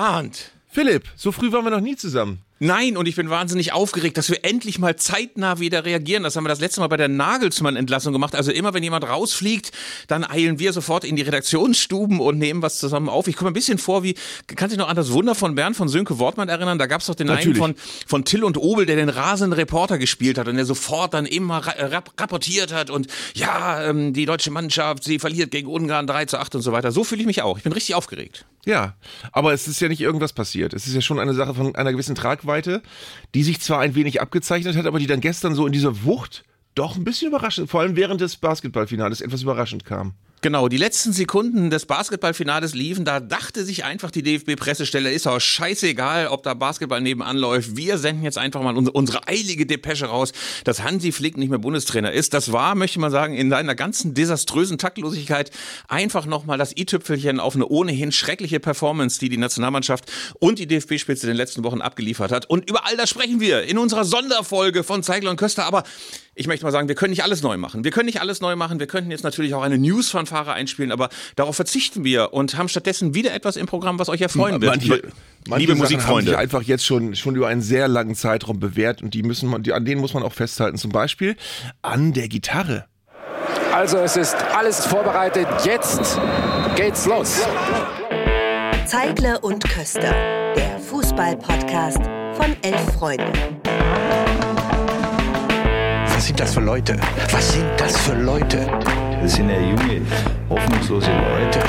Arndt. Philipp, so früh waren wir noch nie zusammen. Nein, und ich bin wahnsinnig aufgeregt, dass wir endlich mal zeitnah wieder reagieren. Das haben wir das letzte Mal bei der Nagelsmann-Entlassung gemacht. Also immer, wenn jemand rausfliegt, dann eilen wir sofort in die Redaktionsstuben und nehmen was zusammen auf. Ich komme ein bisschen vor wie, kannst du dich noch an das Wunder von Bernd von Sönke Wortmann erinnern? Da gab es doch den Natürlich. einen von, von Till und Obel, der den rasenden Reporter gespielt hat und der sofort dann immer rap rapportiert hat und ja, ähm, die deutsche Mannschaft, sie verliert gegen Ungarn 3 zu 8 und so weiter. So fühle ich mich auch. Ich bin richtig aufgeregt. Ja, aber es ist ja nicht irgendwas passiert. Es ist ja schon eine Sache von einer gewissen Tragweite, die sich zwar ein wenig abgezeichnet hat, aber die dann gestern so in dieser Wucht doch ein bisschen überraschend, vor allem während des Basketballfinales etwas überraschend kam. Genau, die letzten Sekunden des Basketballfinales liefen, da dachte sich einfach die DFB-Pressestelle, ist auch scheißegal, ob da Basketball nebenan läuft. Wir senden jetzt einfach mal unsere eilige Depesche raus, dass Hansi Flick nicht mehr Bundestrainer ist. Das war, möchte man sagen, in seiner ganzen desaströsen Taktlosigkeit einfach nochmal das i-Tüpfelchen auf eine ohnehin schreckliche Performance, die die Nationalmannschaft und die DFB-Spitze in den letzten Wochen abgeliefert hat. Und über all das sprechen wir in unserer Sonderfolge von Zeigler und Köster. Aber ich möchte mal sagen, wir können nicht alles neu machen. Wir können nicht alles neu machen. Wir könnten jetzt natürlich auch eine News-Fanfare einspielen, aber darauf verzichten wir und haben stattdessen wieder etwas im Programm, was euch erfreuen wird. Manche, manche liebe Musikfreunde. Haben sich einfach jetzt schon, schon über einen sehr langen Zeitraum bewährt und die müssen man, die, an denen muss man auch festhalten. Zum Beispiel an der Gitarre. Also es ist alles vorbereitet. Jetzt geht's los. Zeigle und Köster, der Fußball-Podcast von elf Freunden. Was sind das für Leute? Was sind das für Leute? Das sind ja junge, hoffnungslose Leute.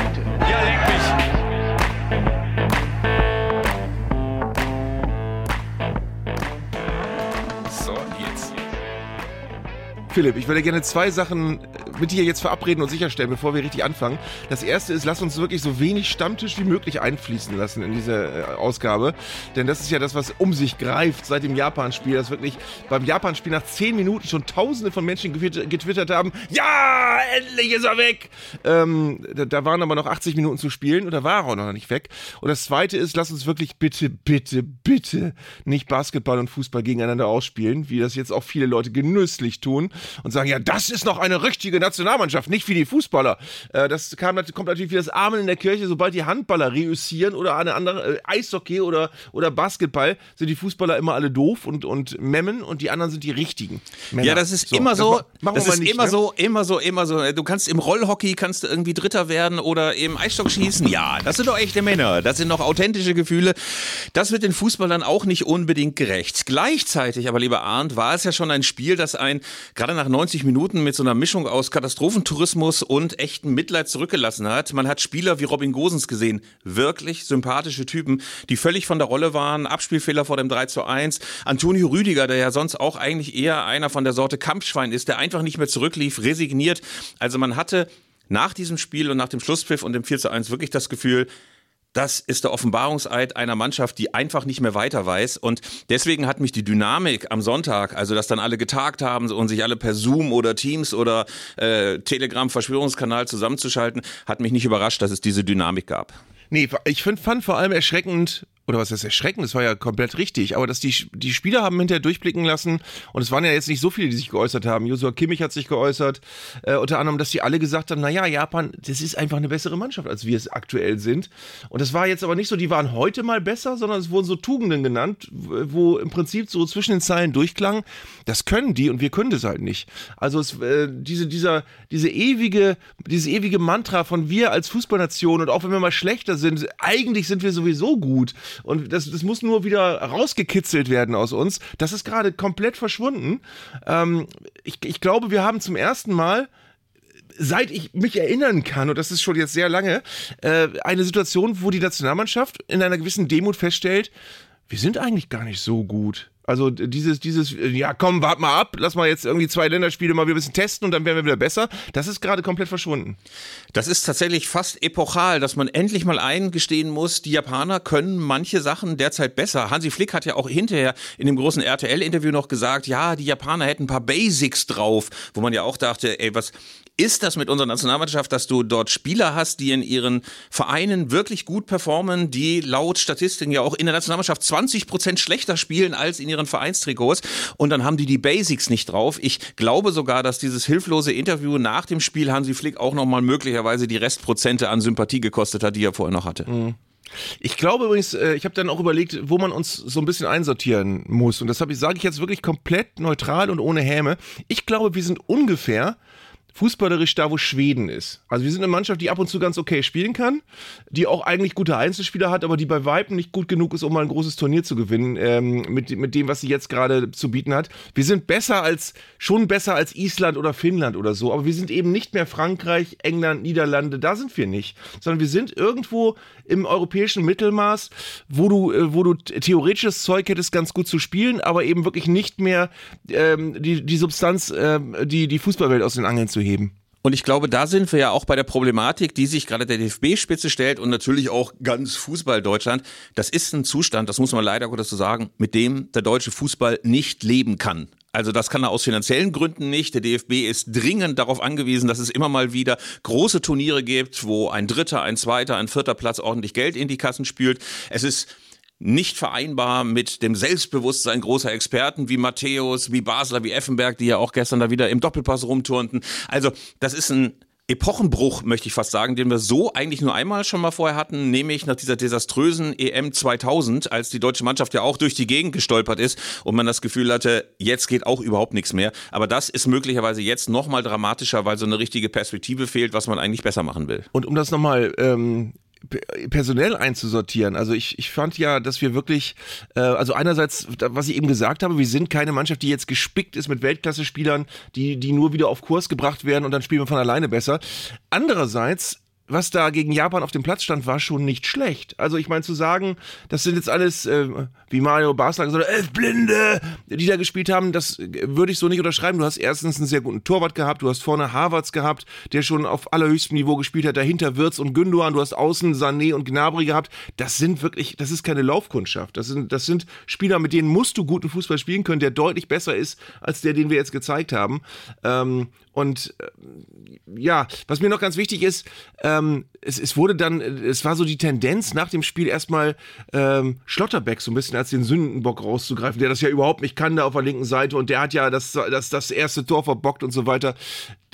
Ja, leg mich! Philipp, ich würde gerne zwei Sachen mit dir jetzt verabreden und sicherstellen, bevor wir richtig anfangen. Das erste ist, lass uns wirklich so wenig Stammtisch wie möglich einfließen lassen in diese äh, Ausgabe. Denn das ist ja das, was um sich greift seit dem Japan-Spiel, dass wirklich beim Japan-Spiel nach zehn Minuten schon tausende von Menschen getwittert haben, ja, endlich ist er weg. Ähm, da, da, waren aber noch 80 Minuten zu spielen und da war er auch noch nicht weg. Und das zweite ist, lass uns wirklich bitte, bitte, bitte nicht Basketball und Fußball gegeneinander ausspielen, wie das jetzt auch viele Leute genüsslich tun und sagen, ja, das ist noch eine richtige Nationalmannschaft, nicht wie die Fußballer. Äh, das kam, kommt natürlich wie das Amen in der Kirche, sobald die Handballer reüssieren oder eine andere, äh, Eishockey oder, oder Basketball, sind die Fußballer immer alle doof und, und memmen und die anderen sind die richtigen. Männer. Ja, das ist so, immer so, das, das ist nicht, immer ne? so, immer so, immer so. Du kannst im Rollhockey kannst du irgendwie Dritter werden oder im Eisstock schießen. Ja, das sind doch echte Männer. Das sind doch authentische Gefühle. Das wird den Fußballern auch nicht unbedingt gerecht. Gleichzeitig, aber lieber Arndt, war es ja schon ein Spiel, das ein gerade nach 90 Minuten mit so einer Mischung aus Katastrophentourismus und echten Mitleid zurückgelassen hat. Man hat Spieler wie Robin Gosens gesehen, wirklich sympathische Typen, die völlig von der Rolle waren, Abspielfehler vor dem 3 zu 1. Antonio Rüdiger, der ja sonst auch eigentlich eher einer von der Sorte Kampfschwein ist, der einfach nicht mehr zurücklief, resigniert. Also man hatte nach diesem Spiel und nach dem Schlusspfiff und dem 4 zu 1 wirklich das Gefühl, das ist der Offenbarungseid einer Mannschaft, die einfach nicht mehr weiter weiß. Und deswegen hat mich die Dynamik am Sonntag, also dass dann alle getagt haben und sich alle per Zoom oder Teams oder äh, Telegram-Verschwörungskanal zusammenzuschalten, hat mich nicht überrascht, dass es diese Dynamik gab. Nee, ich find, fand vor allem erschreckend, oder was ist erschreckend, das war ja komplett richtig, aber dass die, die Spieler haben hinterher durchblicken lassen und es waren ja jetzt nicht so viele, die sich geäußert haben. Joshua Kimmich hat sich geäußert, äh, unter anderem, dass die alle gesagt haben, naja, Japan, das ist einfach eine bessere Mannschaft, als wir es aktuell sind. Und das war jetzt aber nicht so, die waren heute mal besser, sondern es wurden so Tugenden genannt, wo im Prinzip so zwischen den Zeilen durchklang, das können die und wir können das halt nicht. Also es, äh, diese, dieser, diese ewige, dieses ewige Mantra von wir als Fußballnation und auch wenn wir mal schlechter sind, eigentlich sind wir sowieso gut. Und das, das muss nur wieder rausgekitzelt werden aus uns. Das ist gerade komplett verschwunden. Ähm, ich, ich glaube, wir haben zum ersten Mal seit ich mich erinnern kann, und das ist schon jetzt sehr lange, äh, eine Situation, wo die Nationalmannschaft in einer gewissen Demut feststellt, wir sind eigentlich gar nicht so gut. Also dieses, dieses, ja komm, wart mal ab, lass mal jetzt irgendwie zwei Länderspiele mal wieder ein bisschen testen und dann werden wir wieder besser. Das ist gerade komplett verschwunden. Das ist tatsächlich fast epochal, dass man endlich mal eingestehen muss, die Japaner können manche Sachen derzeit besser. Hansi Flick hat ja auch hinterher in dem großen RTL-Interview noch gesagt, ja, die Japaner hätten ein paar Basics drauf, wo man ja auch dachte, ey, was, ist das mit unserer Nationalmannschaft, dass du dort Spieler hast, die in ihren Vereinen wirklich gut performen, die laut Statistiken ja auch in der Nationalmannschaft 20 Prozent schlechter spielen als in ihren Vereinstrikots und dann haben die die Basics nicht drauf. Ich glaube sogar, dass dieses hilflose Interview nach dem Spiel Hansi Flick auch nochmal möglicherweise die Restprozente an Sympathie gekostet hat, die er vorher noch hatte. Mhm. Ich glaube übrigens, äh, ich habe dann auch überlegt, wo man uns so ein bisschen einsortieren muss. Und das sage ich jetzt wirklich komplett neutral und ohne Häme. Ich glaube, wir sind ungefähr fußballerisch da, wo Schweden ist. Also wir sind eine Mannschaft, die ab und zu ganz okay spielen kann, die auch eigentlich gute Einzelspieler hat, aber die bei Weitem nicht gut genug ist, um mal ein großes Turnier zu gewinnen, ähm, mit, mit dem, was sie jetzt gerade zu bieten hat. Wir sind besser als, schon besser als Island oder Finnland oder so, aber wir sind eben nicht mehr Frankreich, England, Niederlande, da sind wir nicht, sondern wir sind irgendwo im europäischen Mittelmaß, wo du, äh, wo du theoretisches Zeug hättest, ganz gut zu spielen, aber eben wirklich nicht mehr ähm, die, die Substanz, ähm, die, die Fußballwelt aus den Angeln zu heben. Und ich glaube, da sind wir ja auch bei der Problematik, die sich gerade der DFB-Spitze stellt und natürlich auch ganz Fußball Deutschland. Das ist ein Zustand, das muss man leider Gottes so sagen, mit dem der deutsche Fußball nicht leben kann. Also das kann er aus finanziellen Gründen nicht. Der DFB ist dringend darauf angewiesen, dass es immer mal wieder große Turniere gibt, wo ein dritter, ein zweiter, ein vierter Platz ordentlich Geld in die Kassen spült. Es ist nicht vereinbar mit dem Selbstbewusstsein großer Experten wie Matthäus, wie Basler, wie Effenberg, die ja auch gestern da wieder im Doppelpass rumturnten. Also das ist ein Epochenbruch, möchte ich fast sagen, den wir so eigentlich nur einmal schon mal vorher hatten, nämlich nach dieser desaströsen EM 2000, als die deutsche Mannschaft ja auch durch die Gegend gestolpert ist und man das Gefühl hatte, jetzt geht auch überhaupt nichts mehr. Aber das ist möglicherweise jetzt noch mal dramatischer, weil so eine richtige Perspektive fehlt, was man eigentlich besser machen will. Und um das nochmal ähm, personell einzusortieren. Also ich, ich fand ja, dass wir wirklich, äh, also einerseits, was ich eben gesagt habe, wir sind keine Mannschaft, die jetzt gespickt ist mit Weltklasse-Spielern, die, die nur wieder auf Kurs gebracht werden und dann spielen wir von alleine besser. Andererseits was da gegen Japan auf dem Platz stand, war schon nicht schlecht. Also ich meine zu sagen, das sind jetzt alles, äh, wie Mario Basler gesagt hat, elf Blinde, die da gespielt haben, das würde ich so nicht unterschreiben. Du hast erstens einen sehr guten Torwart gehabt, du hast vorne Harvards gehabt, der schon auf allerhöchstem Niveau gespielt hat, dahinter Wirtz und Gündogan, du hast außen Sané und Gnabry gehabt. Das sind wirklich, das ist keine Laufkundschaft. Das sind, das sind Spieler, mit denen musst du guten Fußball spielen können, der deutlich besser ist als der, den wir jetzt gezeigt haben. Ähm, und äh, ja, was mir noch ganz wichtig ist, ähm, es, es wurde dann, es war so die Tendenz nach dem Spiel erstmal ähm, Schlotterbeck so ein bisschen als den Sündenbock rauszugreifen, der das ja überhaupt nicht kann da auf der linken Seite und der hat ja das, das, das erste Tor verbockt und so weiter.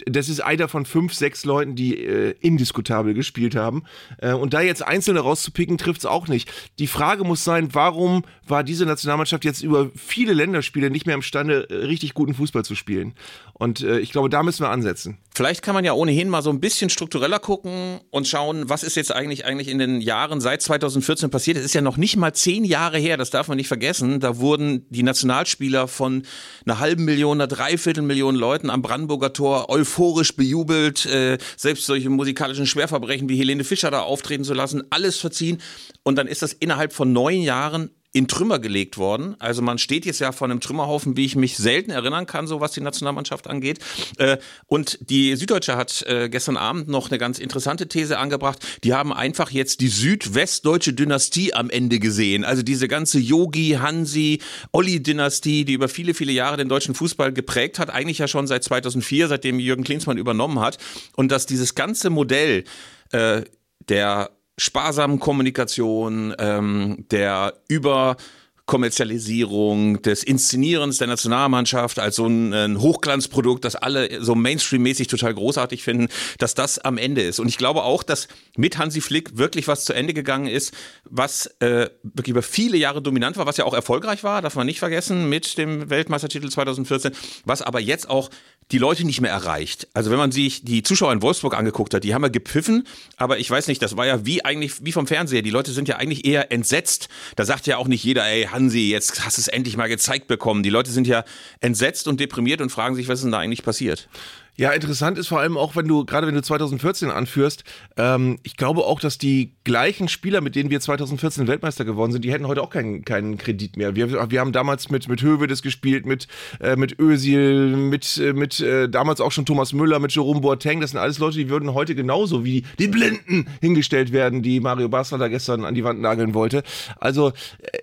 Das ist einer von fünf, sechs Leuten, die äh, indiskutabel gespielt haben. Äh, und da jetzt Einzelne rauszupicken, trifft es auch nicht. Die Frage muss sein, warum war diese Nationalmannschaft jetzt über viele Länderspiele nicht mehr imstande, richtig guten Fußball zu spielen? Und äh, ich glaube, da müssen wir ansetzen. Vielleicht kann man ja ohnehin mal so ein bisschen struktureller gucken und schauen, was ist jetzt eigentlich eigentlich in den Jahren seit 2014 passiert. Es ist ja noch nicht mal zehn Jahre her, das darf man nicht vergessen. Da wurden die Nationalspieler von einer halben Million, einer Dreiviertelmillion Leuten am Brandenburger Tor euphorisch bejubelt, äh, selbst solche musikalischen Schwerverbrechen wie Helene Fischer da auftreten zu lassen, alles verziehen. Und dann ist das innerhalb von neun Jahren in Trümmer gelegt worden. Also man steht jetzt ja vor einem Trümmerhaufen, wie ich mich selten erinnern kann, so was die Nationalmannschaft angeht. Äh, und die Süddeutsche hat äh, gestern Abend noch eine ganz interessante These angebracht. Die haben einfach jetzt die südwestdeutsche Dynastie am Ende gesehen. Also diese ganze Yogi, Hansi, Olli-Dynastie, die über viele, viele Jahre den deutschen Fußball geprägt hat. Eigentlich ja schon seit 2004, seitdem Jürgen Klinsmann übernommen hat. Und dass dieses ganze Modell äh, der sparsamen Kommunikation, ähm, der über Kommerzialisierung, des Inszenierens der Nationalmannschaft als so ein, ein Hochglanzprodukt, das alle so Mainstream-mäßig total großartig finden, dass das am Ende ist. Und ich glaube auch, dass mit Hansi Flick wirklich was zu Ende gegangen ist, was äh, wirklich über viele Jahre dominant war, was ja auch erfolgreich war, darf man nicht vergessen, mit dem Weltmeistertitel 2014, was aber jetzt auch die Leute nicht mehr erreicht. Also wenn man sich die Zuschauer in Wolfsburg angeguckt hat, die haben ja gepfiffen, aber ich weiß nicht, das war ja wie eigentlich wie vom Fernseher. Die Leute sind ja eigentlich eher entsetzt. Da sagt ja auch nicht jeder, ey Hansi, jetzt hast du es endlich mal gezeigt bekommen. Die Leute sind ja entsetzt und deprimiert und fragen sich, was ist denn da eigentlich passiert? Ja, interessant ist vor allem auch, wenn du, gerade wenn du 2014 anführst, ähm, ich glaube auch, dass die gleichen Spieler, mit denen wir 2014 Weltmeister geworden sind, die hätten heute auch keinen, keinen Kredit mehr. Wir, wir haben damals mit, mit Hövedes gespielt, mit, äh, mit Özil, mit, äh, mit äh, damals auch schon Thomas Müller, mit Jerome Boateng. Das sind alles Leute, die würden heute genauso wie die, Blinden hingestellt werden, die Mario Basler da gestern an die Wand nageln wollte. Also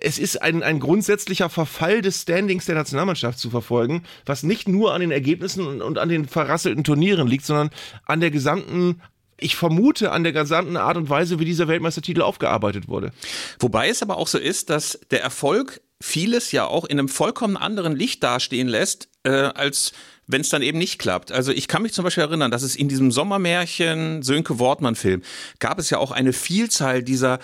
es ist ein, ein grundsätzlicher Verfall des Standings der Nationalmannschaft zu verfolgen, was nicht nur an den Ergebnissen und, und an den Verrassen vereinzelten Turnieren liegt, sondern an der gesamten ich vermute an der gesamten Art und Weise, wie dieser Weltmeistertitel aufgearbeitet wurde. Wobei es aber auch so ist, dass der Erfolg vieles ja auch in einem vollkommen anderen Licht dastehen lässt, äh, als wenn es dann eben nicht klappt. Also ich kann mich zum Beispiel erinnern, dass es in diesem Sommermärchen Sönke Wortmann-Film gab es ja auch eine Vielzahl dieser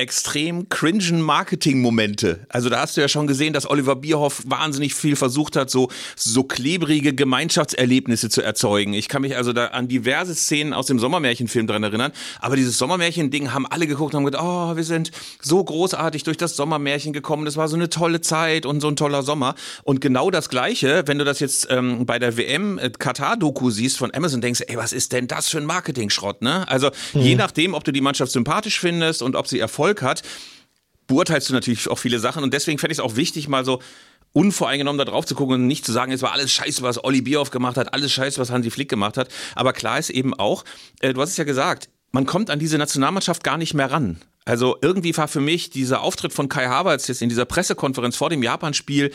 extrem cringen Marketing-Momente. Also da hast du ja schon gesehen, dass Oliver Bierhoff wahnsinnig viel versucht hat, so, so klebrige Gemeinschaftserlebnisse zu erzeugen. Ich kann mich also da an diverse Szenen aus dem Sommermärchenfilm dran erinnern. Aber dieses Sommermärchen-Ding haben alle geguckt und haben gedacht, oh, wir sind so großartig durch das Sommermärchen gekommen. Das war so eine tolle Zeit und so ein toller Sommer. Und genau das Gleiche, wenn du das jetzt ähm, bei der WM äh, Katar-Doku siehst von Amazon, denkst, ey, was ist denn das für ein Marketing-Schrott, ne? Also mhm. je nachdem, ob du die Mannschaft sympathisch findest und ob sie Erfolg hat, beurteilst du natürlich auch viele Sachen. Und deswegen fände ich es auch wichtig, mal so unvoreingenommen da drauf zu gucken und nicht zu sagen, es war alles scheiße, was Olli Bierhoff gemacht hat, alles scheiße, was Hansi Flick gemacht hat. Aber klar ist eben auch, äh, du hast es ja gesagt, man kommt an diese Nationalmannschaft gar nicht mehr ran. Also irgendwie war für mich dieser Auftritt von Kai Havertz jetzt in dieser Pressekonferenz vor dem Japan-Spiel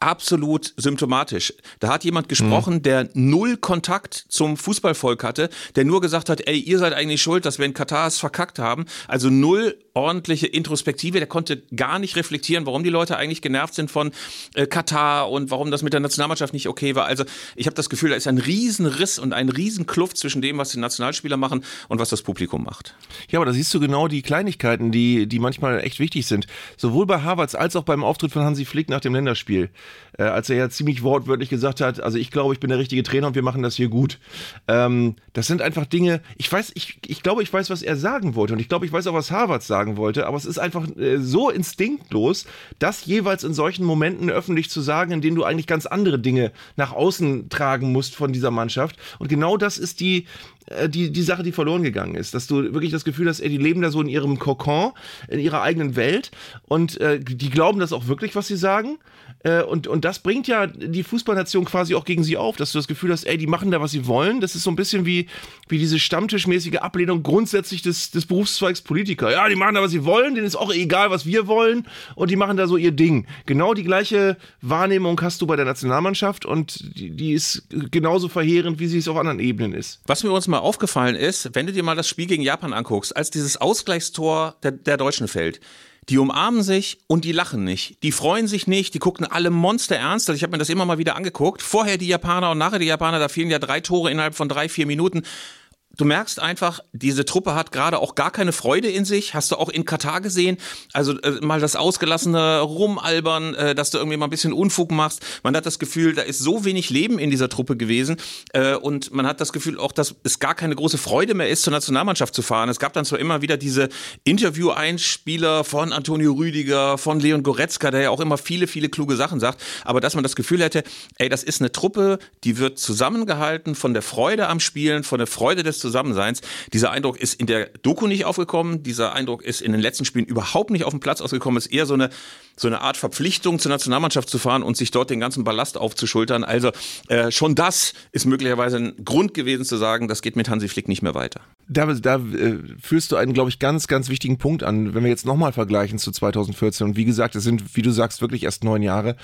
absolut symptomatisch. Da hat jemand gesprochen, mhm. der null Kontakt zum Fußballvolk hatte, der nur gesagt hat, ey, ihr seid eigentlich schuld, dass wir in Katar es verkackt haben. Also null ordentliche Introspektive. Der konnte gar nicht reflektieren, warum die Leute eigentlich genervt sind von äh, Katar und warum das mit der Nationalmannschaft nicht okay war. Also ich habe das Gefühl, da ist ein Riesenriss und ein Riesenkluft zwischen dem, was die Nationalspieler machen und was das Publikum macht. Ja, aber da siehst du genau die Kleinigkeiten, die, die manchmal echt wichtig sind. Sowohl bei Harvards als auch beim Auftritt von Hansi Flick nach dem Länderspiel. Äh, als er ja ziemlich wortwörtlich gesagt hat, also ich glaube, ich bin der richtige Trainer und wir machen das hier gut. Ähm, das sind einfach Dinge, ich weiß, ich, ich glaube, ich weiß, was er sagen wollte und ich glaube, ich weiß auch, was Harvards sagen sagen wollte, aber es ist einfach äh, so instinktlos, das jeweils in solchen Momenten öffentlich zu sagen, in denen du eigentlich ganz andere Dinge nach außen tragen musst von dieser Mannschaft. Und genau das ist die, äh, die, die Sache, die verloren gegangen ist. Dass du wirklich das Gefühl hast, ey, die leben da so in ihrem Kokon, in ihrer eigenen Welt und äh, die glauben das auch wirklich, was sie sagen. Äh, und, und das bringt ja die Fußballnation quasi auch gegen sie auf, dass du das Gefühl hast, ey, die machen da, was sie wollen. Das ist so ein bisschen wie, wie diese stammtischmäßige Ablehnung grundsätzlich des, des Berufszweigs Politiker. Ja, die machen da, was sie wollen, denen ist auch egal, was wir wollen und die machen da so ihr Ding. Genau die gleiche Wahrnehmung hast du bei der Nationalmannschaft und die, die ist genauso verheerend, wie sie es auf anderen Ebenen ist. Was wir uns mal aufgefallen ist, wenn du dir mal das Spiel gegen Japan anguckst, als dieses Ausgleichstor der, der Deutschen fällt, die umarmen sich und die lachen nicht. Die freuen sich nicht, die gucken alle Monster ernst. Also ich habe mir das immer mal wieder angeguckt. Vorher die Japaner und nachher die Japaner, da fehlen ja drei Tore innerhalb von drei, vier Minuten du merkst einfach, diese Truppe hat gerade auch gar keine Freude in sich. Hast du auch in Katar gesehen. Also äh, mal das ausgelassene Rumalbern, äh, dass du irgendwie mal ein bisschen Unfug machst. Man hat das Gefühl, da ist so wenig Leben in dieser Truppe gewesen. Äh, und man hat das Gefühl auch, dass es gar keine große Freude mehr ist, zur Nationalmannschaft zu fahren. Es gab dann zwar immer wieder diese Interview-Einspieler von Antonio Rüdiger, von Leon Goretzka, der ja auch immer viele, viele kluge Sachen sagt. Aber dass man das Gefühl hätte, ey, das ist eine Truppe, die wird zusammengehalten von der Freude am Spielen, von der Freude des Zusammenseins. Dieser Eindruck ist in der Doku nicht aufgekommen. Dieser Eindruck ist in den letzten Spielen überhaupt nicht auf dem Platz ausgekommen. Es ist eher so eine, so eine Art Verpflichtung zur Nationalmannschaft zu fahren und sich dort den ganzen Ballast aufzuschultern. Also äh, schon das ist möglicherweise ein Grund gewesen zu sagen, das geht mit Hansi Flick nicht mehr weiter. Da, da äh, führst du einen, glaube ich, ganz, ganz wichtigen Punkt an, wenn wir jetzt nochmal vergleichen zu 2014. Und wie gesagt, es sind, wie du sagst, wirklich erst neun Jahre.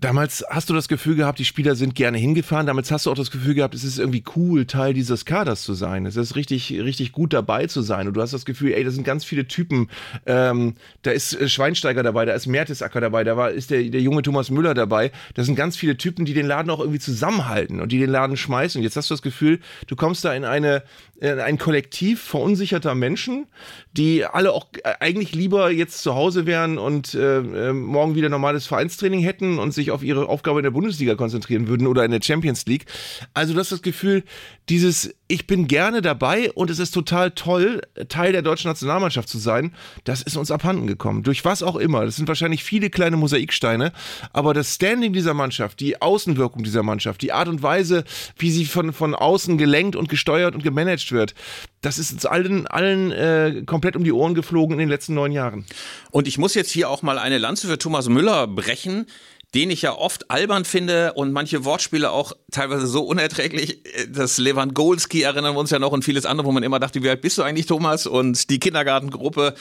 Damals hast du das Gefühl gehabt, die Spieler sind gerne hingefahren. Damals hast du auch das Gefühl gehabt, es ist irgendwie cool, Teil dieses Kaders zu sein. Es ist richtig, richtig gut dabei zu sein. Und du hast das Gefühl, ey, da sind ganz viele Typen. Ähm, da ist äh, Schweinsteiger dabei, da ist Mertesacker dabei, da war, ist der, der junge Thomas Müller dabei. Da sind ganz viele Typen, die den Laden auch irgendwie zusammenhalten und die den Laden schmeißen. Und jetzt hast du das Gefühl, du kommst da in eine, in ein Kollektiv verunsicherter Menschen, die alle auch äh, eigentlich lieber jetzt zu Hause wären und äh, äh morgen wieder normales Vereinstraining hätten und sich sich auf ihre Aufgabe in der Bundesliga konzentrieren würden oder in der Champions League. Also du hast das Gefühl, dieses ich bin gerne dabei und es ist total toll, Teil der deutschen Nationalmannschaft zu sein, das ist uns abhanden gekommen. Durch was auch immer. Das sind wahrscheinlich viele kleine Mosaiksteine, aber das Standing dieser Mannschaft, die Außenwirkung dieser Mannschaft, die Art und Weise, wie sie von, von außen gelenkt und gesteuert und gemanagt wird, das ist uns allen, allen äh, komplett um die Ohren geflogen in den letzten neun Jahren. Und ich muss jetzt hier auch mal eine Lanze für Thomas Müller brechen den ich ja oft albern finde und manche Wortspiele auch teilweise so unerträglich. Das Lewandowski erinnern wir uns ja noch und vieles andere, wo man immer dachte, wie alt bist du eigentlich, Thomas? Und die Kindergartengruppe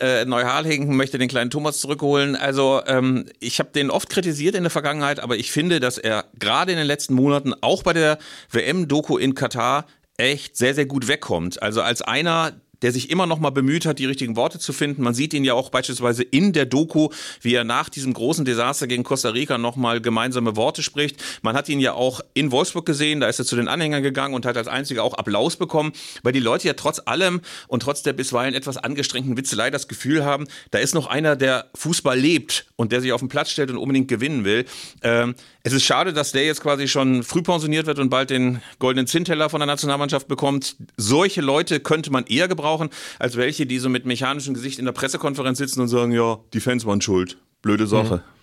äh, Neuharlingen möchte den kleinen Thomas zurückholen. Also ähm, ich habe den oft kritisiert in der Vergangenheit, aber ich finde, dass er gerade in den letzten Monaten, auch bei der WM-Doku in Katar, echt sehr, sehr gut wegkommt. Also als einer, der sich immer noch mal bemüht hat, die richtigen Worte zu finden. Man sieht ihn ja auch beispielsweise in der Doku, wie er nach diesem großen Desaster gegen Costa Rica noch mal gemeinsame Worte spricht. Man hat ihn ja auch in Wolfsburg gesehen, da ist er zu den Anhängern gegangen und hat als einziger auch Applaus bekommen, weil die Leute ja trotz allem und trotz der bisweilen etwas angestrengten Witzelei das Gefühl haben, da ist noch einer, der Fußball lebt und der sich auf den Platz stellt und unbedingt gewinnen will. Ähm, es ist schade, dass der jetzt quasi schon früh pensioniert wird und bald den goldenen Zinnteller von der Nationalmannschaft bekommt. Solche Leute könnte man eher gebrauchen, als welche, die so mit mechanischem Gesicht in der Pressekonferenz sitzen und sagen, ja, die Fans waren schuld. Blöde Sache. Mhm.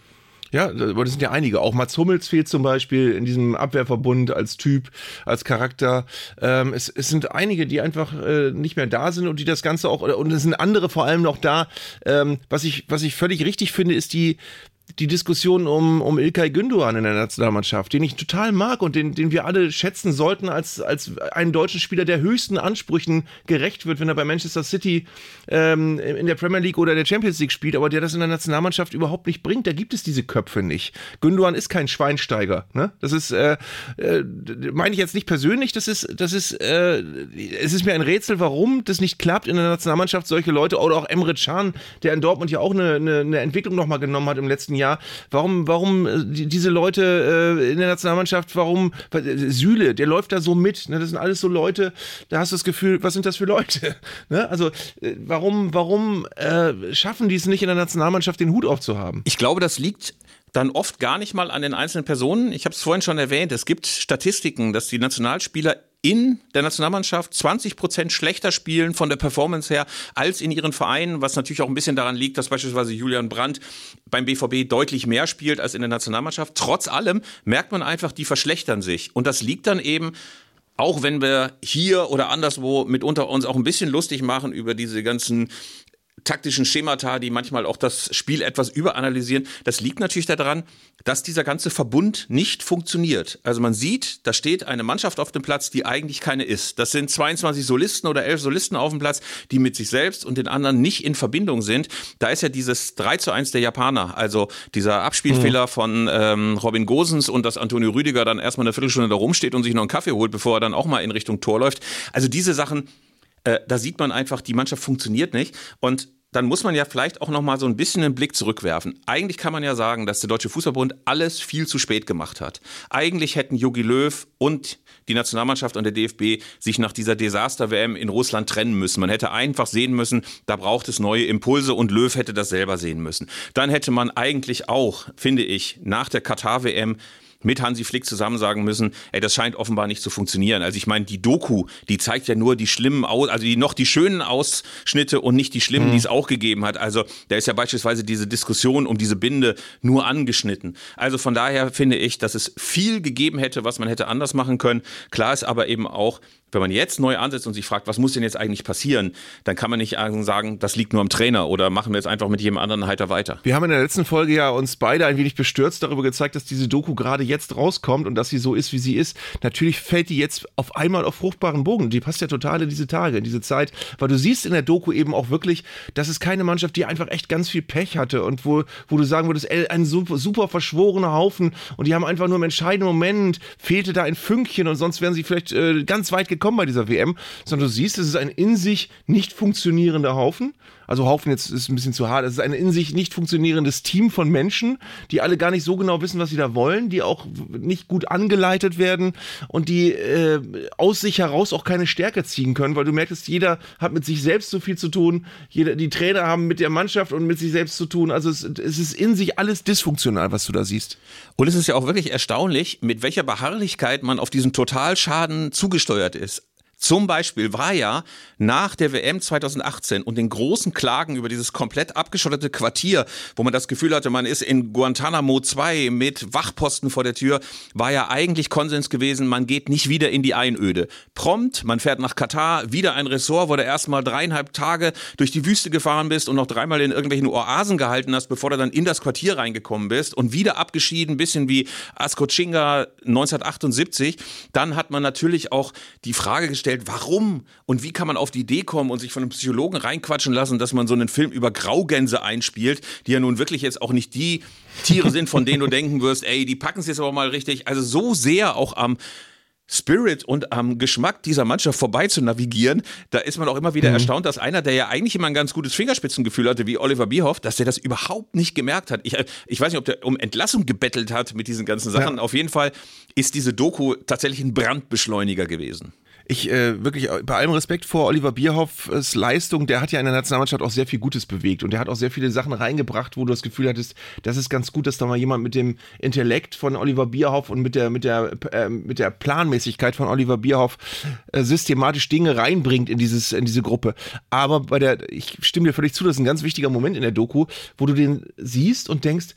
Ja, das sind ja einige. Auch Mats Hummels fehlt zum Beispiel in diesem Abwehrverbund als Typ, als Charakter. Ähm, es, es sind einige, die einfach äh, nicht mehr da sind und die das Ganze auch, und es sind andere vor allem noch da. Ähm, was ich, was ich völlig richtig finde, ist die, die Diskussion um, um Ilkay Gündoğan in der Nationalmannschaft, den ich total mag und den, den wir alle schätzen sollten als, als einen deutschen Spieler, der höchsten Ansprüchen gerecht wird, wenn er bei Manchester City ähm, in der Premier League oder der Champions League spielt, aber der das in der Nationalmannschaft überhaupt nicht bringt. Da gibt es diese Köpfe nicht. Gündoğan ist kein Schweinsteiger. Ne? Das ist, äh, äh, meine ich jetzt nicht persönlich, das ist, das ist, äh, es ist mir ein Rätsel, warum das nicht klappt in der Nationalmannschaft, solche Leute, oder auch Emre Can, der in Dortmund ja auch eine, eine, eine Entwicklung nochmal genommen hat im letzten Jahr Jahr. Warum, warum äh, diese Leute äh, in der Nationalmannschaft, warum Süle, der läuft da so mit. Ne? Das sind alles so Leute, da hast du das Gefühl, was sind das für Leute? Ne? Also äh, warum, warum äh, schaffen die es nicht in der Nationalmannschaft den Hut aufzuhaben? Ich glaube, das liegt dann oft gar nicht mal an den einzelnen Personen. Ich habe es vorhin schon erwähnt, es gibt Statistiken, dass die Nationalspieler in der Nationalmannschaft 20 Prozent schlechter spielen von der Performance her als in ihren Vereinen, was natürlich auch ein bisschen daran liegt, dass beispielsweise Julian Brandt beim BVB deutlich mehr spielt als in der Nationalmannschaft. Trotz allem merkt man einfach, die verschlechtern sich. Und das liegt dann eben auch wenn wir hier oder anderswo mitunter uns auch ein bisschen lustig machen über diese ganzen taktischen Schemata, die manchmal auch das Spiel etwas überanalysieren. Das liegt natürlich daran, dass dieser ganze Verbund nicht funktioniert. Also man sieht, da steht eine Mannschaft auf dem Platz, die eigentlich keine ist. Das sind 22 Solisten oder 11 Solisten auf dem Platz, die mit sich selbst und den anderen nicht in Verbindung sind. Da ist ja dieses 3 zu 1 der Japaner, also dieser Abspielfehler mhm. von ähm, Robin Gosens und dass Antonio Rüdiger dann erstmal eine Viertelstunde da rumsteht und sich noch einen Kaffee holt, bevor er dann auch mal in Richtung Tor läuft. Also diese Sachen äh, da sieht man einfach, die Mannschaft funktioniert nicht. Und dann muss man ja vielleicht auch noch mal so ein bisschen einen Blick zurückwerfen. Eigentlich kann man ja sagen, dass der Deutsche Fußballbund alles viel zu spät gemacht hat. Eigentlich hätten Jogi Löw und die Nationalmannschaft und der DFB sich nach dieser Desaster-WM in Russland trennen müssen. Man hätte einfach sehen müssen, da braucht es neue Impulse und Löw hätte das selber sehen müssen. Dann hätte man eigentlich auch, finde ich, nach der Katar-WM mit Hansi Flick zusammen sagen müssen, ey, das scheint offenbar nicht zu funktionieren. Also ich meine, die Doku, die zeigt ja nur die schlimmen, Aus also die noch die schönen Ausschnitte und nicht die schlimmen, mhm. die es auch gegeben hat. Also da ist ja beispielsweise diese Diskussion um diese Binde nur angeschnitten. Also von daher finde ich, dass es viel gegeben hätte, was man hätte anders machen können. Klar ist aber eben auch, wenn man jetzt neu ansetzt und sich fragt, was muss denn jetzt eigentlich passieren, dann kann man nicht sagen, das liegt nur am Trainer oder machen wir jetzt einfach mit jedem anderen heiter weiter. Wir haben in der letzten Folge ja uns beide ein wenig bestürzt darüber gezeigt, dass diese Doku gerade jetzt rauskommt und dass sie so ist, wie sie ist. Natürlich fällt die jetzt auf einmal auf fruchtbaren Bogen. Die passt ja total in diese Tage, in diese Zeit, weil du siehst in der Doku eben auch wirklich, dass es keine Mannschaft, die einfach echt ganz viel Pech hatte und wo, wo du sagen würdest, ey, ein super, super verschworener Haufen und die haben einfach nur im entscheidenden Moment fehlte da ein Fünkchen und sonst wären sie vielleicht äh, ganz weit gekommen gekommen bei dieser WM, sondern du siehst, es ist ein in sich nicht funktionierender Haufen. Also Haufen jetzt ist ein bisschen zu hart. Es ist ein in sich nicht funktionierendes Team von Menschen, die alle gar nicht so genau wissen, was sie da wollen, die auch nicht gut angeleitet werden und die äh, aus sich heraus auch keine Stärke ziehen können, weil du merkst, jeder hat mit sich selbst so viel zu tun. Jeder, die Trainer haben mit der Mannschaft und mit sich selbst zu tun. Also es, es ist in sich alles dysfunktional, was du da siehst. Und es ist ja auch wirklich erstaunlich, mit welcher Beharrlichkeit man auf diesen Totalschaden zugesteuert ist. Zum Beispiel war ja nach der WM 2018 und den großen Klagen über dieses komplett abgeschottete Quartier, wo man das Gefühl hatte, man ist in Guantanamo 2 mit Wachposten vor der Tür, war ja eigentlich Konsens gewesen, man geht nicht wieder in die Einöde. Prompt, man fährt nach Katar, wieder ein Ressort, wo du erstmal dreieinhalb Tage durch die Wüste gefahren bist und noch dreimal in irgendwelchen Oasen gehalten hast, bevor du dann in das Quartier reingekommen bist und wieder abgeschieden, bisschen wie Ascochinga 1978. Dann hat man natürlich auch die Frage gestellt, stellt, warum und wie kann man auf die Idee kommen und sich von einem Psychologen reinquatschen lassen, dass man so einen Film über Graugänse einspielt, die ja nun wirklich jetzt auch nicht die Tiere sind, von denen du denken wirst, ey, die packen es jetzt aber mal richtig. Also so sehr auch am Spirit und am Geschmack dieser Mannschaft vorbei zu navigieren, da ist man auch immer wieder mhm. erstaunt, dass einer, der ja eigentlich immer ein ganz gutes Fingerspitzengefühl hatte, wie Oliver Bierhoff, dass der das überhaupt nicht gemerkt hat. Ich, äh, ich weiß nicht, ob der um Entlassung gebettelt hat mit diesen ganzen Sachen. Ja. Auf jeden Fall ist diese Doku tatsächlich ein Brandbeschleuniger gewesen ich äh, wirklich bei allem Respekt vor Oliver Bierhoffs Leistung, der hat ja in der Nationalmannschaft auch sehr viel Gutes bewegt und der hat auch sehr viele Sachen reingebracht, wo du das Gefühl hattest, das ist ganz gut, dass da mal jemand mit dem Intellekt von Oliver Bierhoff und mit der mit der äh, mit der Planmäßigkeit von Oliver Bierhoff äh, systematisch Dinge reinbringt in dieses in diese Gruppe. Aber bei der ich stimme dir völlig zu, das ist ein ganz wichtiger Moment in der Doku, wo du den siehst und denkst,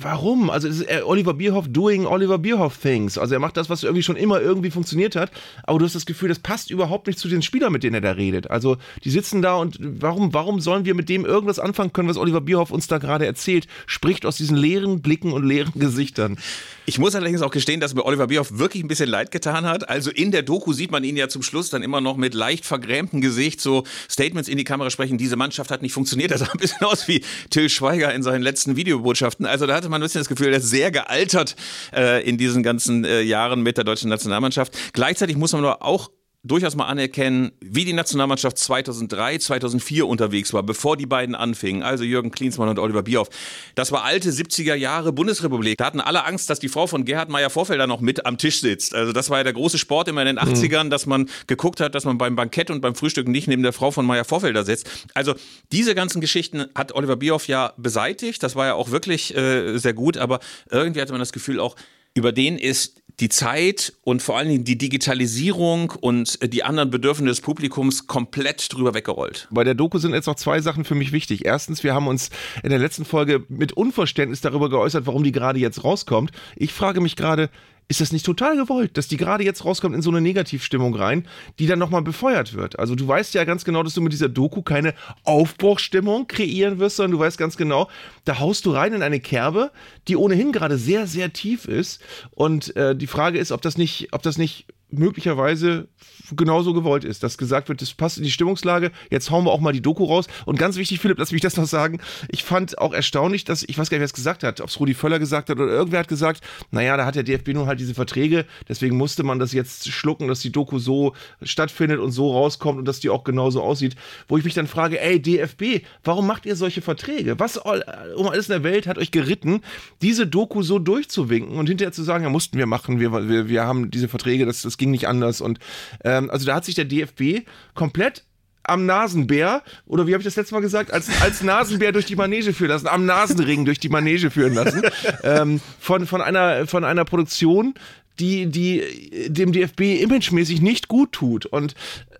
Warum? Also es ist äh, Oliver Bierhoff doing Oliver Bierhoff things. Also er macht das, was irgendwie schon immer irgendwie funktioniert hat, aber du hast das Gefühl, das passt überhaupt nicht zu den Spielern, mit denen er da redet. Also die sitzen da und warum, warum sollen wir mit dem irgendwas anfangen können, was Oliver Bierhoff uns da gerade erzählt? Spricht aus diesen leeren Blicken und leeren Gesichtern. Ich muss allerdings auch gestehen, dass mir Oliver Bierhoff wirklich ein bisschen leid getan hat. Also in der Doku sieht man ihn ja zum Schluss dann immer noch mit leicht vergrämtem Gesicht so Statements in die Kamera sprechen. Diese Mannschaft hat nicht funktioniert. Das sah ein bisschen aus wie Till Schweiger in seinen letzten Videobotschaften. Also da hatte man ein bisschen das Gefühl, er ist sehr gealtert äh, in diesen ganzen äh, Jahren mit der deutschen Nationalmannschaft. Gleichzeitig muss man aber auch durchaus mal anerkennen, wie die Nationalmannschaft 2003, 2004 unterwegs war, bevor die beiden anfingen, also Jürgen Klinsmann und Oliver Bierhoff. Das war alte 70er Jahre Bundesrepublik. Da hatten alle Angst, dass die Frau von Gerhard Meyer-Vorfelder noch mit am Tisch sitzt. Also das war ja der große Sport immer in den 80ern, mhm. dass man geguckt hat, dass man beim Bankett und beim Frühstück nicht neben der Frau von Meyer-Vorfelder sitzt. Also diese ganzen Geschichten hat Oliver Bierhoff ja beseitigt. Das war ja auch wirklich äh, sehr gut, aber irgendwie hatte man das Gefühl auch, über den ist die Zeit und vor allen Dingen die Digitalisierung und äh, die anderen Bedürfnisse des Publikums komplett drüber weggerollt. Bei der Doku sind jetzt noch zwei Sachen für mich wichtig. Erstens, wir haben uns in der letzten Folge mit Unverständnis darüber geäußert, warum die gerade jetzt rauskommt. Ich frage mich gerade, ist das nicht total gewollt, dass die gerade jetzt rauskommt in so eine Negativstimmung rein, die dann nochmal befeuert wird? Also du weißt ja ganz genau, dass du mit dieser Doku keine Aufbruchstimmung kreieren wirst, sondern du weißt ganz genau, da haust du rein in eine Kerbe, die ohnehin gerade sehr, sehr tief ist. Und äh, die Frage ist, ob das nicht, ob das nicht möglicherweise genauso gewollt ist, dass gesagt wird, das passt in die Stimmungslage, jetzt hauen wir auch mal die Doku raus. Und ganz wichtig, Philipp, lass mich das noch sagen, ich fand auch erstaunlich, dass, ich weiß gar nicht, wer es gesagt hat, ob es Rudi Völler gesagt hat oder irgendwer hat gesagt, naja, da hat der DFB nun halt diese Verträge, deswegen musste man das jetzt schlucken, dass die Doku so stattfindet und so rauskommt und dass die auch genauso aussieht. Wo ich mich dann frage, ey, DFB, warum macht ihr solche Verträge? Was um alles in der Welt hat euch geritten, diese Doku so durchzuwinken und hinterher zu sagen, ja, mussten wir machen, wir, wir, wir haben diese Verträge, das, das ging nicht anders. Und ähm, also da hat sich der DFB komplett am Nasenbär, oder wie habe ich das letzte Mal gesagt, als, als Nasenbär durch die Manege führen lassen, am Nasenring durch die Manege führen lassen, ähm, von, von, einer, von einer Produktion, die, die dem DFB imagemäßig nicht gut tut. Und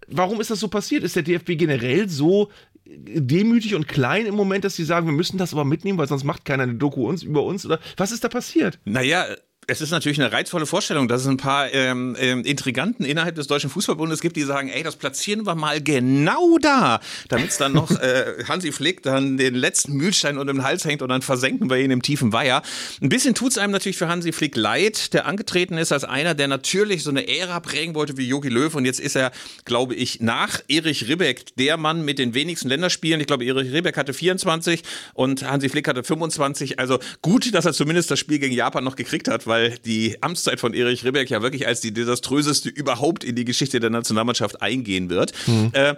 warum ist das so passiert? Ist der DFB generell so demütig und klein im Moment, dass sie sagen, wir müssen das aber mitnehmen, weil sonst macht keiner eine Doku uns über uns? Oder was ist da passiert? Naja, es ist natürlich eine reizvolle Vorstellung, dass es ein paar ähm, ähm, Intriganten innerhalb des Deutschen Fußballbundes gibt, die sagen, ey, das platzieren wir mal genau da, damit es dann noch äh, Hansi Flick dann den letzten Mühlstein unter den Hals hängt und dann versenken wir ihn im tiefen Weiher. Ein bisschen tut es einem natürlich für Hansi Flick leid, der angetreten ist als einer, der natürlich so eine Ära prägen wollte wie Jogi Löw und jetzt ist er, glaube ich, nach Erich Ribbeck der Mann mit den wenigsten Länderspielen. Ich glaube, Erich Ribbeck hatte 24 und Hansi Flick hatte 25. Also gut, dass er zumindest das Spiel gegen Japan noch gekriegt hat, weil weil die Amtszeit von Erich Ribbeck ja wirklich als die desaströseste überhaupt in die Geschichte der Nationalmannschaft eingehen wird. Mhm. Äh,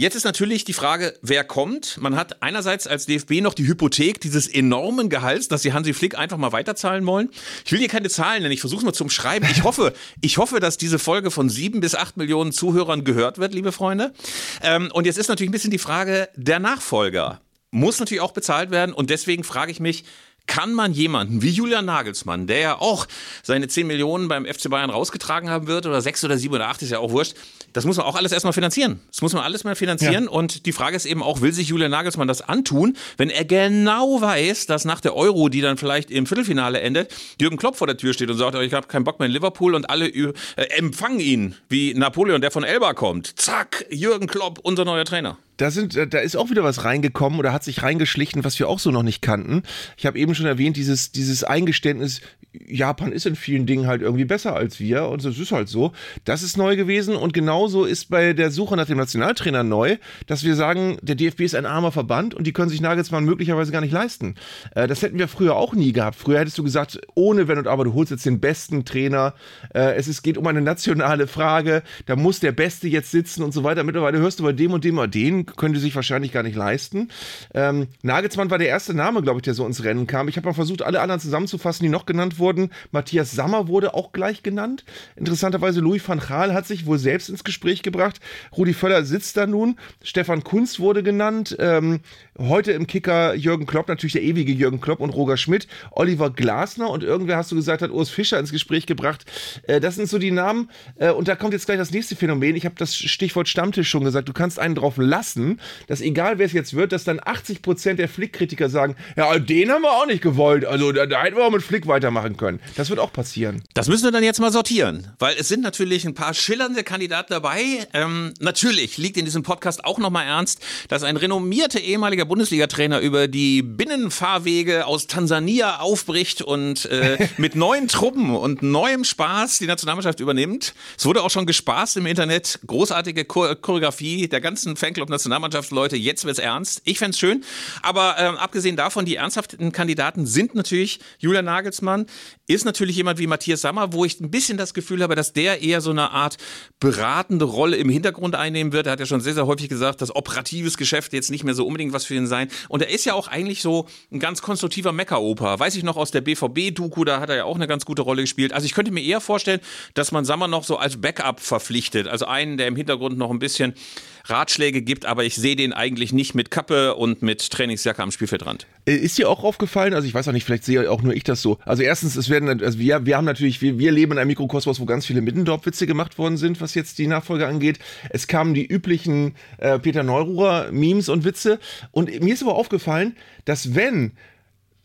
Jetzt ist natürlich die Frage, wer kommt. Man hat einerseits als DFB noch die Hypothek dieses enormen Gehalts, dass sie Hansi Flick einfach mal weiterzahlen wollen. Ich will hier keine Zahlen nennen, ich versuche es mal zum Schreiben. Ich hoffe, ich hoffe, dass diese Folge von sieben bis acht Millionen Zuhörern gehört wird, liebe Freunde. Ähm, und jetzt ist natürlich ein bisschen die Frage, der Nachfolger muss natürlich auch bezahlt werden. Und deswegen frage ich mich, kann man jemanden wie Julian Nagelsmann, der ja auch seine 10 Millionen beim FC Bayern rausgetragen haben wird, oder 6 oder 7 oder 8, ist ja auch wurscht, das muss man auch alles erstmal finanzieren. Das muss man alles mal finanzieren. Ja. Und die Frage ist eben auch, will sich Julian Nagelsmann das antun, wenn er genau weiß, dass nach der Euro, die dann vielleicht im Viertelfinale endet, Jürgen Klopp vor der Tür steht und sagt, ich habe keinen Bock mehr in Liverpool und alle äh, empfangen ihn, wie Napoleon, der von Elba kommt. Zack, Jürgen Klopp, unser neuer Trainer da sind, äh, da ist auch wieder was reingekommen oder hat sich reingeschlichen, was wir auch so noch nicht kannten. Ich habe eben schon erwähnt, dieses, dieses Eingeständnis, Japan ist in vielen Dingen halt irgendwie besser als wir und das ist halt so. Das ist neu gewesen und genauso ist bei der Suche nach dem Nationaltrainer neu, dass wir sagen, der DFB ist ein armer Verband und die können sich Nagelsmann möglicherweise gar nicht leisten. Äh, das hätten wir früher auch nie gehabt. Früher hättest du gesagt, ohne Wenn und Aber, du holst jetzt den besten Trainer. Äh, es ist, geht um eine nationale Frage, da muss der Beste jetzt sitzen und so weiter. Mittlerweile hörst du bei dem und dem, den können die sich wahrscheinlich gar nicht leisten. Ähm, Nagelsmann war der erste Name, glaube ich, der so ins Rennen kam. Ich habe mal versucht, alle anderen zusammenzufassen, die noch genannt wurden. Matthias Sammer wurde auch gleich genannt. Interessanterweise Louis van Gaal hat sich wohl selbst ins Gespräch gebracht. Rudi Völler sitzt da nun. Stefan Kunz wurde genannt. Ähm, heute im Kicker Jürgen Klopp, natürlich der ewige Jürgen Klopp und Roger Schmidt. Oliver Glasner und irgendwer hast du gesagt, hat Urs Fischer ins Gespräch gebracht. Äh, das sind so die Namen. Äh, und da kommt jetzt gleich das nächste Phänomen. Ich habe das Stichwort Stammtisch schon gesagt. Du kannst einen drauf lassen, dass egal wer es jetzt wird, dass dann 80 Prozent der Flick-Kritiker sagen, ja, den haben wir auch nicht gewollt. Also da, da hätten wir auch mit Flick weitermachen können. Das wird auch passieren. Das müssen wir dann jetzt mal sortieren, weil es sind natürlich ein paar schillernde Kandidaten dabei. Ähm, natürlich liegt in diesem Podcast auch nochmal ernst, dass ein renommierter ehemaliger Bundesliga-Trainer über die Binnenfahrwege aus Tansania aufbricht und äh, mit neuen Truppen und neuem Spaß die Nationalmannschaft übernimmt. Es wurde auch schon gespaßt im Internet. Großartige Choreografie der ganzen Fanclub-Nationalmannschaftsleute. Jetzt wird's ernst. Ich fände schön. Aber ähm, abgesehen davon, die ernsthaften Kandidaten sind natürlich Julian Nagelsmann, ist natürlich jemand wie Matthias Sammer, wo ich ein bisschen das Gefühl habe, dass der eher so eine Art beratende Rolle im Hintergrund einnehmen wird. Er hat ja schon sehr, sehr häufig gesagt, dass operatives Geschäft jetzt nicht mehr so unbedingt was für ihn sein. Und er ist ja auch eigentlich so ein ganz konstruktiver Meckeroper. Weiß ich noch aus der BVB-Doku, da hat er ja auch eine ganz gute Rolle gespielt. Also ich könnte mir eher vorstellen, dass man Sammer noch so als Backup verpflichtet. Also einen, der im Hintergrund noch ein bisschen Ratschläge gibt, aber ich sehe den eigentlich nicht mit Kappe und mit Trainingsjacke am Spielfeldrand. Äh, ist dir auch aufgefallen, also ich weiß auch nicht, vielleicht sehe auch nur ich das so. Also erstens, es werden, also wir, wir haben natürlich, wir, wir leben in einem Mikrokosmos, wo ganz viele Middendorf-Witze gemacht worden sind, was jetzt die Nachfolge angeht. Es kamen die üblichen äh, Peter Neururer Memes und Witze. Und mir ist aber aufgefallen, dass wenn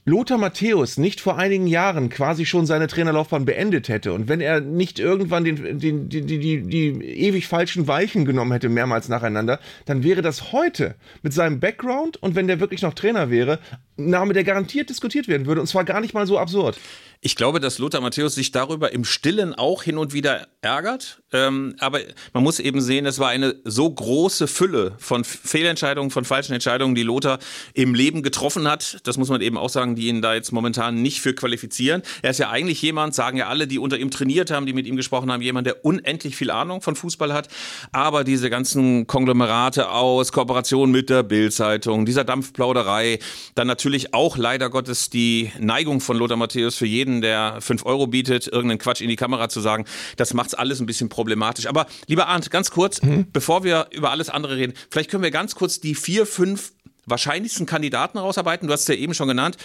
Lothar Matthäus nicht vor einigen Jahren quasi schon seine Trainerlaufbahn beendet hätte und wenn er nicht irgendwann den, den, die, die, die, die ewig falschen Weichen genommen hätte, mehrmals nacheinander, dann wäre das heute mit seinem Background und wenn der wirklich noch Trainer wäre, Name, der garantiert diskutiert werden würde und zwar gar nicht mal so absurd. Ich glaube, dass Lothar Matthäus sich darüber im Stillen auch hin und wieder ärgert. Ähm, aber man muss eben sehen, es war eine so große Fülle von Fehlentscheidungen, von falschen Entscheidungen, die Lothar im Leben getroffen hat. Das muss man eben auch sagen, die ihn da jetzt momentan nicht für qualifizieren. Er ist ja eigentlich jemand, sagen ja alle, die unter ihm trainiert haben, die mit ihm gesprochen haben, jemand, der unendlich viel Ahnung von Fußball hat. Aber diese ganzen Konglomerate aus, Kooperation mit der Bildzeitung, dieser Dampfplauderei, dann natürlich auch leider Gottes die Neigung von Lothar Matthäus für jeden der 5 Euro bietet, irgendeinen Quatsch in die Kamera zu sagen, das macht es alles ein bisschen problematisch. Aber lieber Arndt, ganz kurz, mhm. bevor wir über alles andere reden, vielleicht können wir ganz kurz die vier, fünf wahrscheinlichsten Kandidaten rausarbeiten. Du hast es ja eben schon genannt.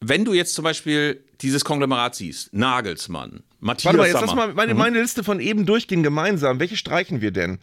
Wenn du jetzt zum Beispiel dieses Konglomerat siehst, Nagelsmann, Matthias Warte mal, jetzt lass mal meine, mhm. meine, Liste von eben durchgehen gemeinsam. Welche streichen wir denn?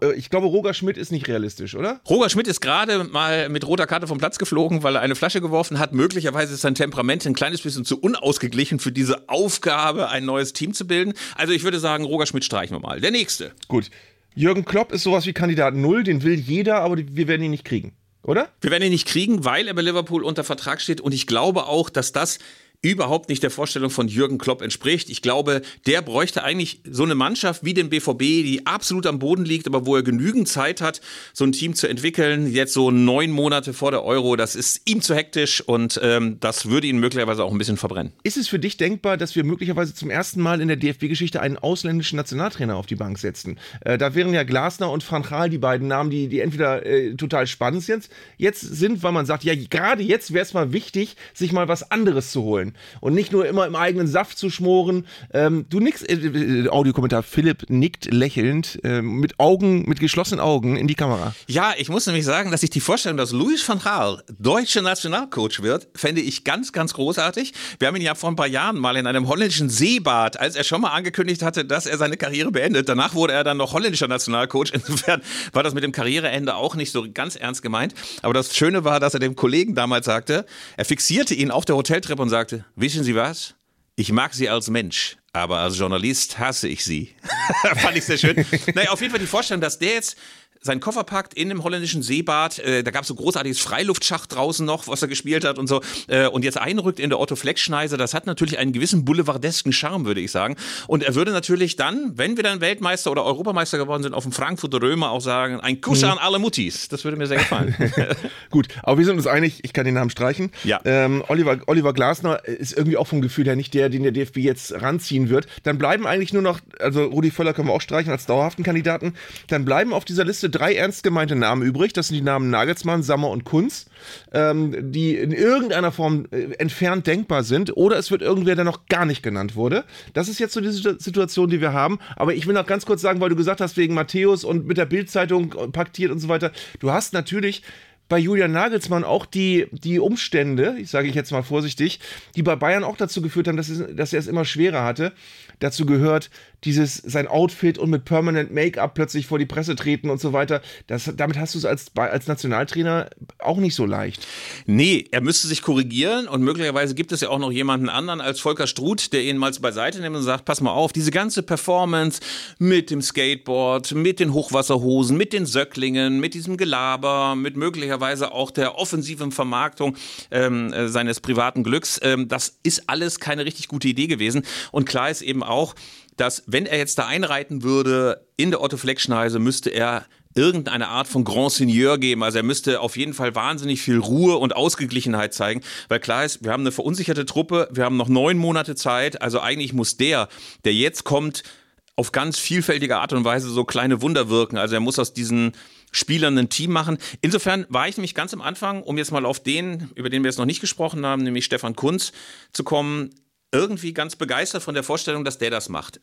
Äh, ich glaube, Roger Schmidt ist nicht realistisch, oder? Roger Schmidt ist gerade mal mit roter Karte vom Platz geflogen, weil er eine Flasche geworfen hat. Möglicherweise ist sein Temperament ein kleines bisschen zu unausgeglichen für diese Aufgabe, ein neues Team zu bilden. Also ich würde sagen, Roger Schmidt streichen wir mal. Der nächste. Gut. Jürgen Klopp ist sowas wie Kandidat Null, den will jeder, aber wir werden ihn nicht kriegen oder? Wir werden ihn nicht kriegen, weil er bei Liverpool unter Vertrag steht und ich glaube auch, dass das überhaupt nicht der Vorstellung von Jürgen Klopp entspricht. Ich glaube, der bräuchte eigentlich so eine Mannschaft wie den BVB, die absolut am Boden liegt, aber wo er genügend Zeit hat, so ein Team zu entwickeln. Jetzt so neun Monate vor der Euro, das ist ihm zu hektisch und ähm, das würde ihn möglicherweise auch ein bisschen verbrennen. Ist es für dich denkbar, dass wir möglicherweise zum ersten Mal in der DFB-Geschichte einen ausländischen Nationaltrainer auf die Bank setzen? Äh, da wären ja Glasner und Van die beiden Namen, die, die entweder äh, total spannend sind, jetzt sind, weil man sagt, ja, gerade jetzt wäre es mal wichtig, sich mal was anderes zu holen und nicht nur immer im eigenen Saft zu schmoren. Ähm, du nix, äh, äh, Audiokommentar, Philipp nickt lächelnd äh, mit Augen, mit geschlossenen Augen in die Kamera. Ja, ich muss nämlich sagen, dass ich die Vorstellung, dass Louis van Gaal deutscher Nationalcoach wird, fände ich ganz, ganz großartig. Wir haben ihn ja vor ein paar Jahren mal in einem holländischen Seebad, als er schon mal angekündigt hatte, dass er seine Karriere beendet. Danach wurde er dann noch holländischer Nationalcoach. Insofern war das mit dem Karriereende auch nicht so ganz ernst gemeint. Aber das Schöne war, dass er dem Kollegen damals sagte, er fixierte ihn auf der Hoteltreppe und sagte, wissen Sie was? Ich mag Sie als Mensch, aber als Journalist hasse ich Sie. Fand ich sehr schön. naja, auf jeden Fall die Vorstellung, dass der jetzt seinen Koffer packt in dem holländischen Seebad. Äh, da gab es so großartiges Freiluftschacht draußen noch, was er gespielt hat und so. Äh, und jetzt einrückt in der Otto Fleck-Schneise. Das hat natürlich einen gewissen boulevardesken Charme, würde ich sagen. Und er würde natürlich dann, wenn wir dann Weltmeister oder Europameister geworden sind, auf dem Frankfurter Römer auch sagen, ein Kuss mhm. an alle Muttis. Das würde mir sehr gefallen. Gut, aber wir sind uns einig, ich kann den Namen streichen. Ja. Ähm, Oliver, Oliver Glasner ist irgendwie auch vom Gefühl her nicht der, den der DFB jetzt ranziehen wird. Dann bleiben eigentlich nur noch, also Rudi Völler können wir auch streichen als dauerhaften Kandidaten. Dann bleiben auf dieser Liste drei ernst gemeinte Namen übrig. Das sind die Namen Nagelsmann, Sammer und Kunz, ähm, die in irgendeiner Form äh, entfernt denkbar sind. Oder es wird irgendwer, der noch gar nicht genannt wurde. Das ist jetzt so diese Situation, die wir haben. Aber ich will noch ganz kurz sagen, weil du gesagt hast, wegen Matthäus und mit der Bildzeitung paktiert und so weiter. Du hast natürlich bei Julian Nagelsmann auch die, die Umstände, ich sage ich jetzt mal vorsichtig, die bei Bayern auch dazu geführt haben, dass, es, dass er es immer schwerer hatte. Dazu gehört, dieses, sein Outfit und mit Permanent Make-up plötzlich vor die Presse treten und so weiter. Das, damit hast du es als, als Nationaltrainer auch nicht so leicht. Nee, er müsste sich korrigieren und möglicherweise gibt es ja auch noch jemanden anderen als Volker Struth, der ihn mal beiseite nimmt und sagt, pass mal auf, diese ganze Performance mit dem Skateboard, mit den Hochwasserhosen, mit den Söcklingen, mit diesem Gelaber, mit möglicherweise auch der offensiven Vermarktung ähm, äh, seines privaten Glücks, ähm, das ist alles keine richtig gute Idee gewesen. Und klar ist eben auch, dass wenn er jetzt da einreiten würde in der Otto Fleck-Schneise, müsste er irgendeine Art von Grand Seigneur geben. Also er müsste auf jeden Fall wahnsinnig viel Ruhe und Ausgeglichenheit zeigen, weil klar ist, wir haben eine verunsicherte Truppe, wir haben noch neun Monate Zeit. Also eigentlich muss der, der jetzt kommt, auf ganz vielfältige Art und Weise so kleine Wunder wirken. Also er muss aus diesen Spielern ein Team machen. Insofern war ich nämlich ganz am Anfang, um jetzt mal auf den, über den wir jetzt noch nicht gesprochen haben, nämlich Stefan Kunz zu kommen, irgendwie ganz begeistert von der Vorstellung, dass der das macht.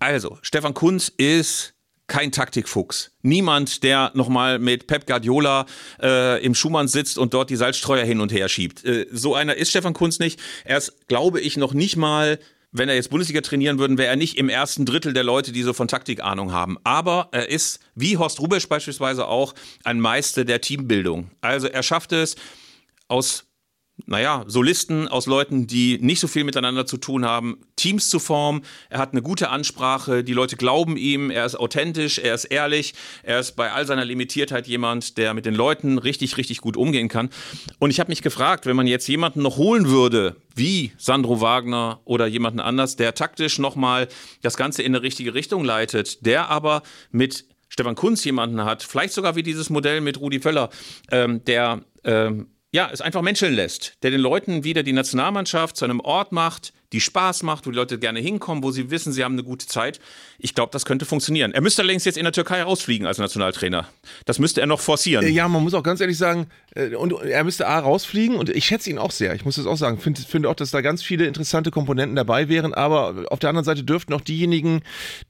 Also, Stefan Kunz ist kein Taktikfuchs. Niemand, der nochmal mit Pep Guardiola äh, im Schumann sitzt und dort die Salzstreuer hin und her schiebt. Äh, so einer ist Stefan Kunz nicht. Er ist, glaube ich, noch nicht mal wenn er jetzt Bundesliga trainieren würden, wäre er nicht im ersten Drittel der Leute, die so von Taktik Ahnung haben. Aber er ist, wie Horst Rubesch beispielsweise auch, ein Meister der Teambildung. Also er schafft es, aus naja, Solisten, aus Leuten, die nicht so viel miteinander zu tun haben, Teams zu formen. Er hat eine gute Ansprache, die Leute glauben ihm, er ist authentisch, er ist ehrlich, er ist bei all seiner Limitiertheit jemand, der mit den Leuten richtig, richtig gut umgehen kann. Und ich habe mich gefragt, wenn man jetzt jemanden noch holen würde, wie Sandro Wagner oder jemanden anders, der taktisch nochmal das Ganze in eine richtige Richtung leitet, der aber mit Stefan Kunz jemanden hat, vielleicht sogar wie dieses Modell mit Rudi Völler, ähm, der ähm, ja, es einfach menscheln lässt, der den Leuten wieder die Nationalmannschaft zu einem Ort macht, die Spaß macht, wo die Leute gerne hinkommen, wo sie wissen, sie haben eine gute Zeit. Ich glaube, das könnte funktionieren. Er müsste allerdings jetzt in der Türkei rausfliegen als Nationaltrainer. Das müsste er noch forcieren. Ja, man muss auch ganz ehrlich sagen, und er müsste A rausfliegen und ich schätze ihn auch sehr. Ich muss das auch sagen. Finde find auch, dass da ganz viele interessante Komponenten dabei wären, aber auf der anderen Seite dürften auch diejenigen,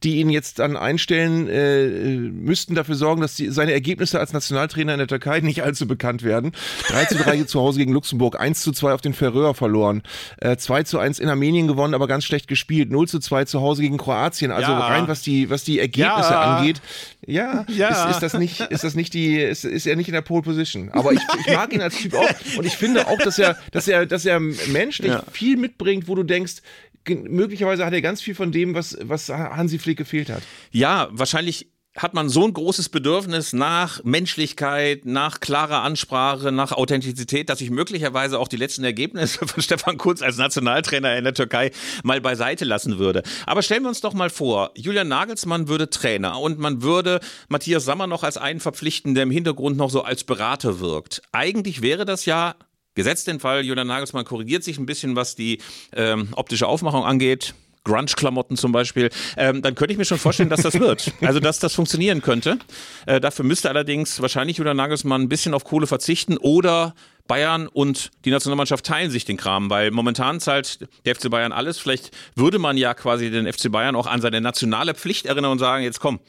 die ihn jetzt dann einstellen, äh, müssten dafür sorgen, dass die, seine Ergebnisse als Nationaltrainer in der Türkei nicht allzu bekannt werden. 3 zu 3 zu Hause gegen Luxemburg, 1 zu 2 auf den Färöer verloren, äh, 2 zu 1 in Armenien Armenien gewonnen, aber ganz schlecht gespielt. 0 zu 2 zu Hause gegen Kroatien. Also ja. rein, was die, was die Ergebnisse ja. angeht. Ja, ja. Ist, ist, das nicht, ist das nicht die, ist, ist er nicht in der Pole Position. Aber ich, ich mag ihn als Typ auch. Und ich finde auch, dass er, dass er, dass er menschlich ja. viel mitbringt, wo du denkst, möglicherweise hat er ganz viel von dem, was, was Hansi Flick gefehlt hat. Ja, wahrscheinlich hat man so ein großes Bedürfnis nach Menschlichkeit, nach klarer Ansprache, nach Authentizität, dass ich möglicherweise auch die letzten Ergebnisse von Stefan Kurz als Nationaltrainer in der Türkei mal beiseite lassen würde. Aber stellen wir uns doch mal vor, Julian Nagelsmann würde Trainer und man würde Matthias Sammer noch als einen verpflichten, der im Hintergrund noch so als Berater wirkt. Eigentlich wäre das ja Gesetzt den Fall, Julian Nagelsmann korrigiert sich ein bisschen, was die ähm, optische Aufmachung angeht. Grunge-Klamotten zum Beispiel, ähm, dann könnte ich mir schon vorstellen, dass das wird. Also, dass das funktionieren könnte. Äh, dafür müsste allerdings wahrscheinlich Julian Nagelsmann ein bisschen auf Kohle verzichten oder Bayern und die Nationalmannschaft teilen sich den Kram, weil momentan zahlt der FC Bayern alles. Vielleicht würde man ja quasi den FC Bayern auch an seine nationale Pflicht erinnern und sagen, jetzt komm,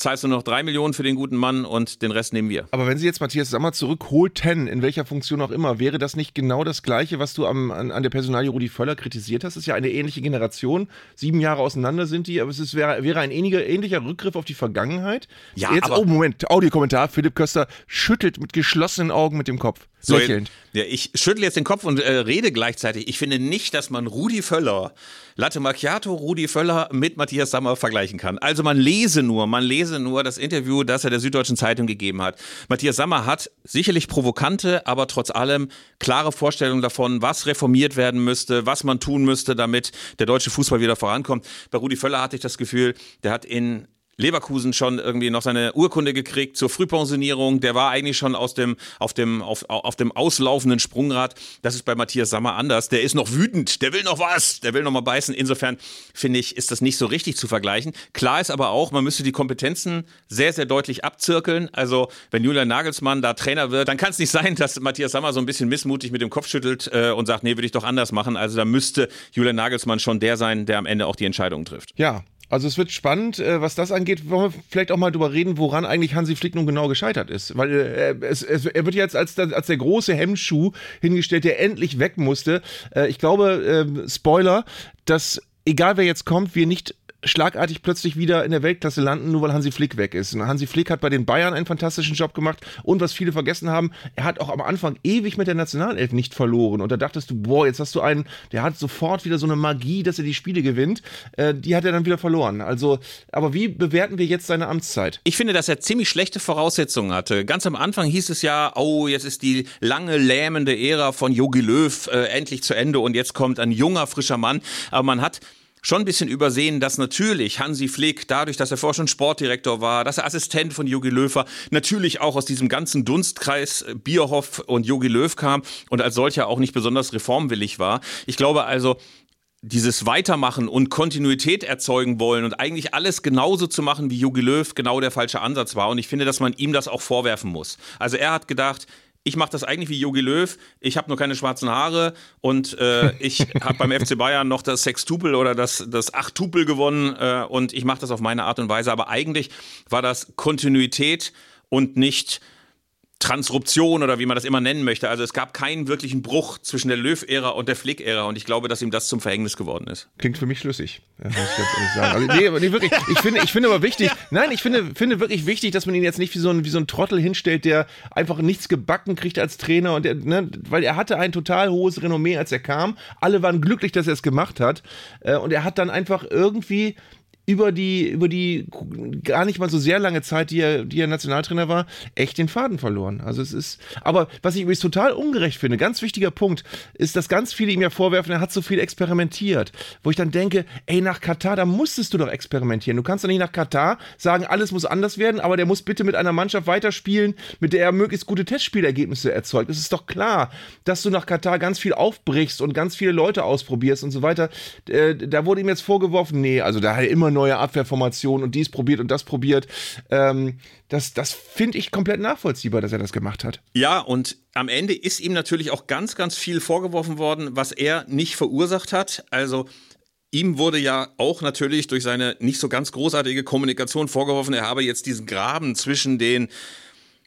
zahlst du noch drei Millionen für den guten Mann und den Rest nehmen wir. Aber wenn Sie jetzt Matthias Sammer zurückholten, in welcher Funktion auch immer, wäre das nicht genau das Gleiche, was du am, an, an der Personalie Rudi Völler kritisiert hast? Das ist ja eine ähnliche Generation. Sieben Jahre auseinander sind die, aber es ist, wäre, wäre ein ähnlicher, ähnlicher Rückgriff auf die Vergangenheit. Ja, jetzt, aber, oh Moment, Audiokommentar. Philipp Köster schüttelt mit geschlossenen Augen mit dem Kopf. So, Lächelnd. Ja, ich schüttle jetzt den Kopf und äh, rede gleichzeitig. Ich finde nicht, dass man Rudi Völler, Latte Macchiato Rudi Völler mit Matthias Sammer vergleichen kann. Also man lese nur, man lese nur das Interview, das er der Süddeutschen Zeitung gegeben hat. Matthias Sammer hat sicherlich provokante, aber trotz allem klare Vorstellungen davon, was reformiert werden müsste, was man tun müsste, damit der deutsche Fußball wieder vorankommt. Bei Rudi Völler hatte ich das Gefühl, der hat in Leverkusen schon irgendwie noch seine Urkunde gekriegt zur Frühpensionierung. Der war eigentlich schon aus dem, auf dem, auf, auf dem auslaufenden Sprungrad. Das ist bei Matthias Sammer anders. Der ist noch wütend. Der will noch was. Der will noch mal beißen. Insofern finde ich, ist das nicht so richtig zu vergleichen. Klar ist aber auch, man müsste die Kompetenzen sehr, sehr deutlich abzirkeln. Also, wenn Julian Nagelsmann da Trainer wird, dann kann es nicht sein, dass Matthias Sammer so ein bisschen missmutig mit dem Kopf schüttelt äh, und sagt, nee, würde ich doch anders machen. Also, da müsste Julian Nagelsmann schon der sein, der am Ende auch die Entscheidung trifft. Ja, also es wird spannend, äh, was das angeht. Wollen wir vielleicht auch mal drüber reden, woran eigentlich Hansi Flick nun genau gescheitert ist. Weil äh, es, es, er wird jetzt als, als der große Hemmschuh hingestellt, der endlich weg musste. Äh, ich glaube, äh, Spoiler, dass egal wer jetzt kommt, wir nicht schlagartig plötzlich wieder in der Weltklasse landen, nur weil Hansi Flick weg ist. Und Hansi Flick hat bei den Bayern einen fantastischen Job gemacht und was viele vergessen haben, er hat auch am Anfang ewig mit der Nationalelf nicht verloren. Und da dachtest du, boah, jetzt hast du einen, der hat sofort wieder so eine Magie, dass er die Spiele gewinnt. Äh, die hat er dann wieder verloren. Also, aber wie bewerten wir jetzt seine Amtszeit? Ich finde, dass er ziemlich schlechte Voraussetzungen hatte. Ganz am Anfang hieß es ja, oh, jetzt ist die lange lähmende Ära von Jogi Löw äh, endlich zu Ende und jetzt kommt ein junger, frischer Mann. Aber man hat schon ein bisschen übersehen, dass natürlich Hansi Flick, dadurch, dass er vorher schon Sportdirektor war, dass er Assistent von Jogi Löw war, natürlich auch aus diesem ganzen Dunstkreis äh, Bierhoff und Jogi Löw kam und als solcher auch nicht besonders reformwillig war. Ich glaube also, dieses Weitermachen und Kontinuität erzeugen wollen und eigentlich alles genauso zu machen wie Jogi Löw genau der falsche Ansatz war. Und ich finde, dass man ihm das auch vorwerfen muss. Also er hat gedacht, ich mache das eigentlich wie Jogi Löw. Ich habe nur keine schwarzen Haare und äh, ich habe beim FC Bayern noch das Sextupel oder das, das Achttupel gewonnen äh, und ich mache das auf meine Art und Weise. Aber eigentlich war das Kontinuität und nicht Transruption oder wie man das immer nennen möchte. Also es gab keinen wirklichen Bruch zwischen der Löw-Ära und der Flick-Ära und ich glaube, dass ihm das zum Verhängnis geworden ist. Klingt für mich schlüssig, muss ich ganz ehrlich sagen. Also, nee, aber nee, wirklich, ich finde, ich finde aber wichtig, nein, ich finde, finde wirklich wichtig, dass man ihn jetzt nicht wie so ein, wie so ein Trottel hinstellt, der einfach nichts gebacken kriegt als Trainer und der, ne, weil er hatte ein total hohes Renommee, als er kam. Alle waren glücklich, dass er es gemacht hat äh, und er hat dann einfach irgendwie über die, über die gar nicht mal so sehr lange Zeit, die er, die er Nationaltrainer war, echt den Faden verloren. Also es ist, aber was ich übrigens total ungerecht finde, ganz wichtiger Punkt, ist, dass ganz viele ihm ja vorwerfen, er hat so viel experimentiert. Wo ich dann denke, ey, nach Katar, da musstest du doch experimentieren. Du kannst doch nicht nach Katar sagen, alles muss anders werden, aber der muss bitte mit einer Mannschaft weiterspielen, mit der er möglichst gute Testspielergebnisse erzeugt. Es ist doch klar, dass du nach Katar ganz viel aufbrichst und ganz viele Leute ausprobierst und so weiter. Äh, da wurde ihm jetzt vorgeworfen, nee, also da hat er immer noch neue Abwehrformation und dies probiert und das probiert. Ähm, das das finde ich komplett nachvollziehbar, dass er das gemacht hat. Ja, und am Ende ist ihm natürlich auch ganz, ganz viel vorgeworfen worden, was er nicht verursacht hat. Also Ihm wurde ja auch natürlich durch seine nicht so ganz großartige Kommunikation vorgeworfen, er habe jetzt diesen Graben zwischen den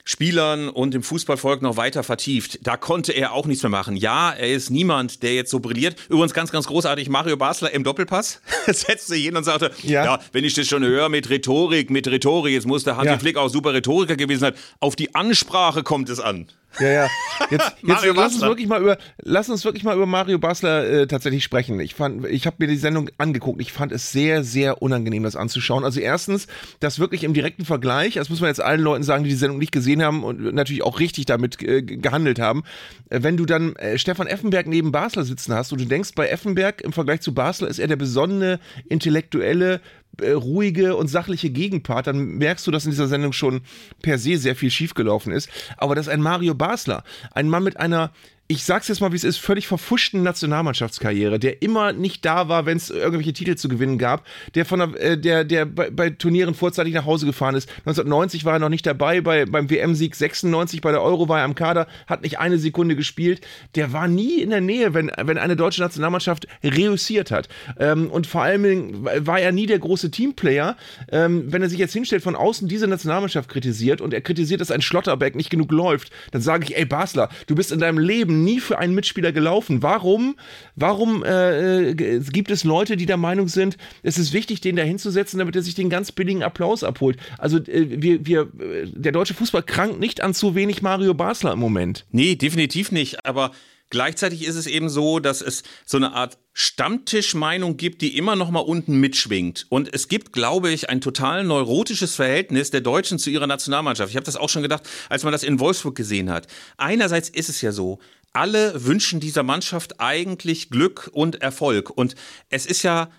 Spielern und dem Fußballvolk noch weiter vertieft. Da konnte er auch nichts mehr machen. Ja, er ist niemand, der jetzt so brilliert. Übrigens ganz, ganz großartig, Mario Basler im Doppelpass setzte sich hin und sagte, ja. ja. wenn ich das schon höre mit Rhetorik, mit Rhetorik, jetzt muss der Hansi ja. Flick auch super Rhetoriker gewesen sein. Auf die Ansprache kommt es an. Ja, ja. Jetzt, jetzt lass, uns wirklich mal über, lass uns wirklich mal über Mario Basler äh, tatsächlich sprechen. Ich, fand, ich habe mir die Sendung angeguckt. Ich fand es sehr, sehr unangenehm, das anzuschauen. Also erstens, das wirklich im direkten Vergleich, das muss man jetzt allen Leuten sagen, die die Sendung nicht gesehen haben und natürlich auch richtig damit äh, gehandelt haben. Äh, wenn du dann äh, Stefan Effenberg neben Basler sitzen hast und du denkst, bei Effenberg im Vergleich zu Basler ist er der besonnene, intellektuelle, ruhige und sachliche Gegenpart, dann merkst du, dass in dieser Sendung schon per se sehr viel schiefgelaufen ist. Aber das ist ein Mario Basler, ein Mann mit einer ich sag's jetzt mal, wie es ist, völlig verfuschten Nationalmannschaftskarriere, der immer nicht da war, wenn es irgendwelche Titel zu gewinnen gab, der von der, äh, der, der bei, bei, Turnieren vorzeitig nach Hause gefahren ist. 1990 war er noch nicht dabei, bei, beim WM-Sieg 96 bei der Euro war er am Kader, hat nicht eine Sekunde gespielt. Der war nie in der Nähe, wenn, wenn eine deutsche Nationalmannschaft reüssiert hat. Ähm, und vor allem war er nie der große Teamplayer. Ähm, wenn er sich jetzt hinstellt, von außen diese Nationalmannschaft kritisiert und er kritisiert, dass ein Schlotterbeck nicht genug läuft, dann sage ich, ey Basler, du bist in deinem Leben Leben nie für einen Mitspieler gelaufen. Warum, warum äh, äh gibt es Leute, die der Meinung sind, es ist wichtig, den da hinzusetzen, damit er sich den ganz billigen Applaus abholt? Also äh, wir, wir, äh, der deutsche Fußball krankt nicht an zu wenig Mario Basler im Moment. Nee, definitiv nicht. Aber Gleichzeitig ist es eben so, dass es so eine Art Stammtischmeinung gibt, die immer noch mal unten mitschwingt. Und es gibt, glaube ich, ein total neurotisches Verhältnis der Deutschen zu ihrer Nationalmannschaft. Ich habe das auch schon gedacht, als man das in Wolfsburg gesehen hat. Einerseits ist es ja so, alle wünschen dieser Mannschaft eigentlich Glück und Erfolg. Und es ist ja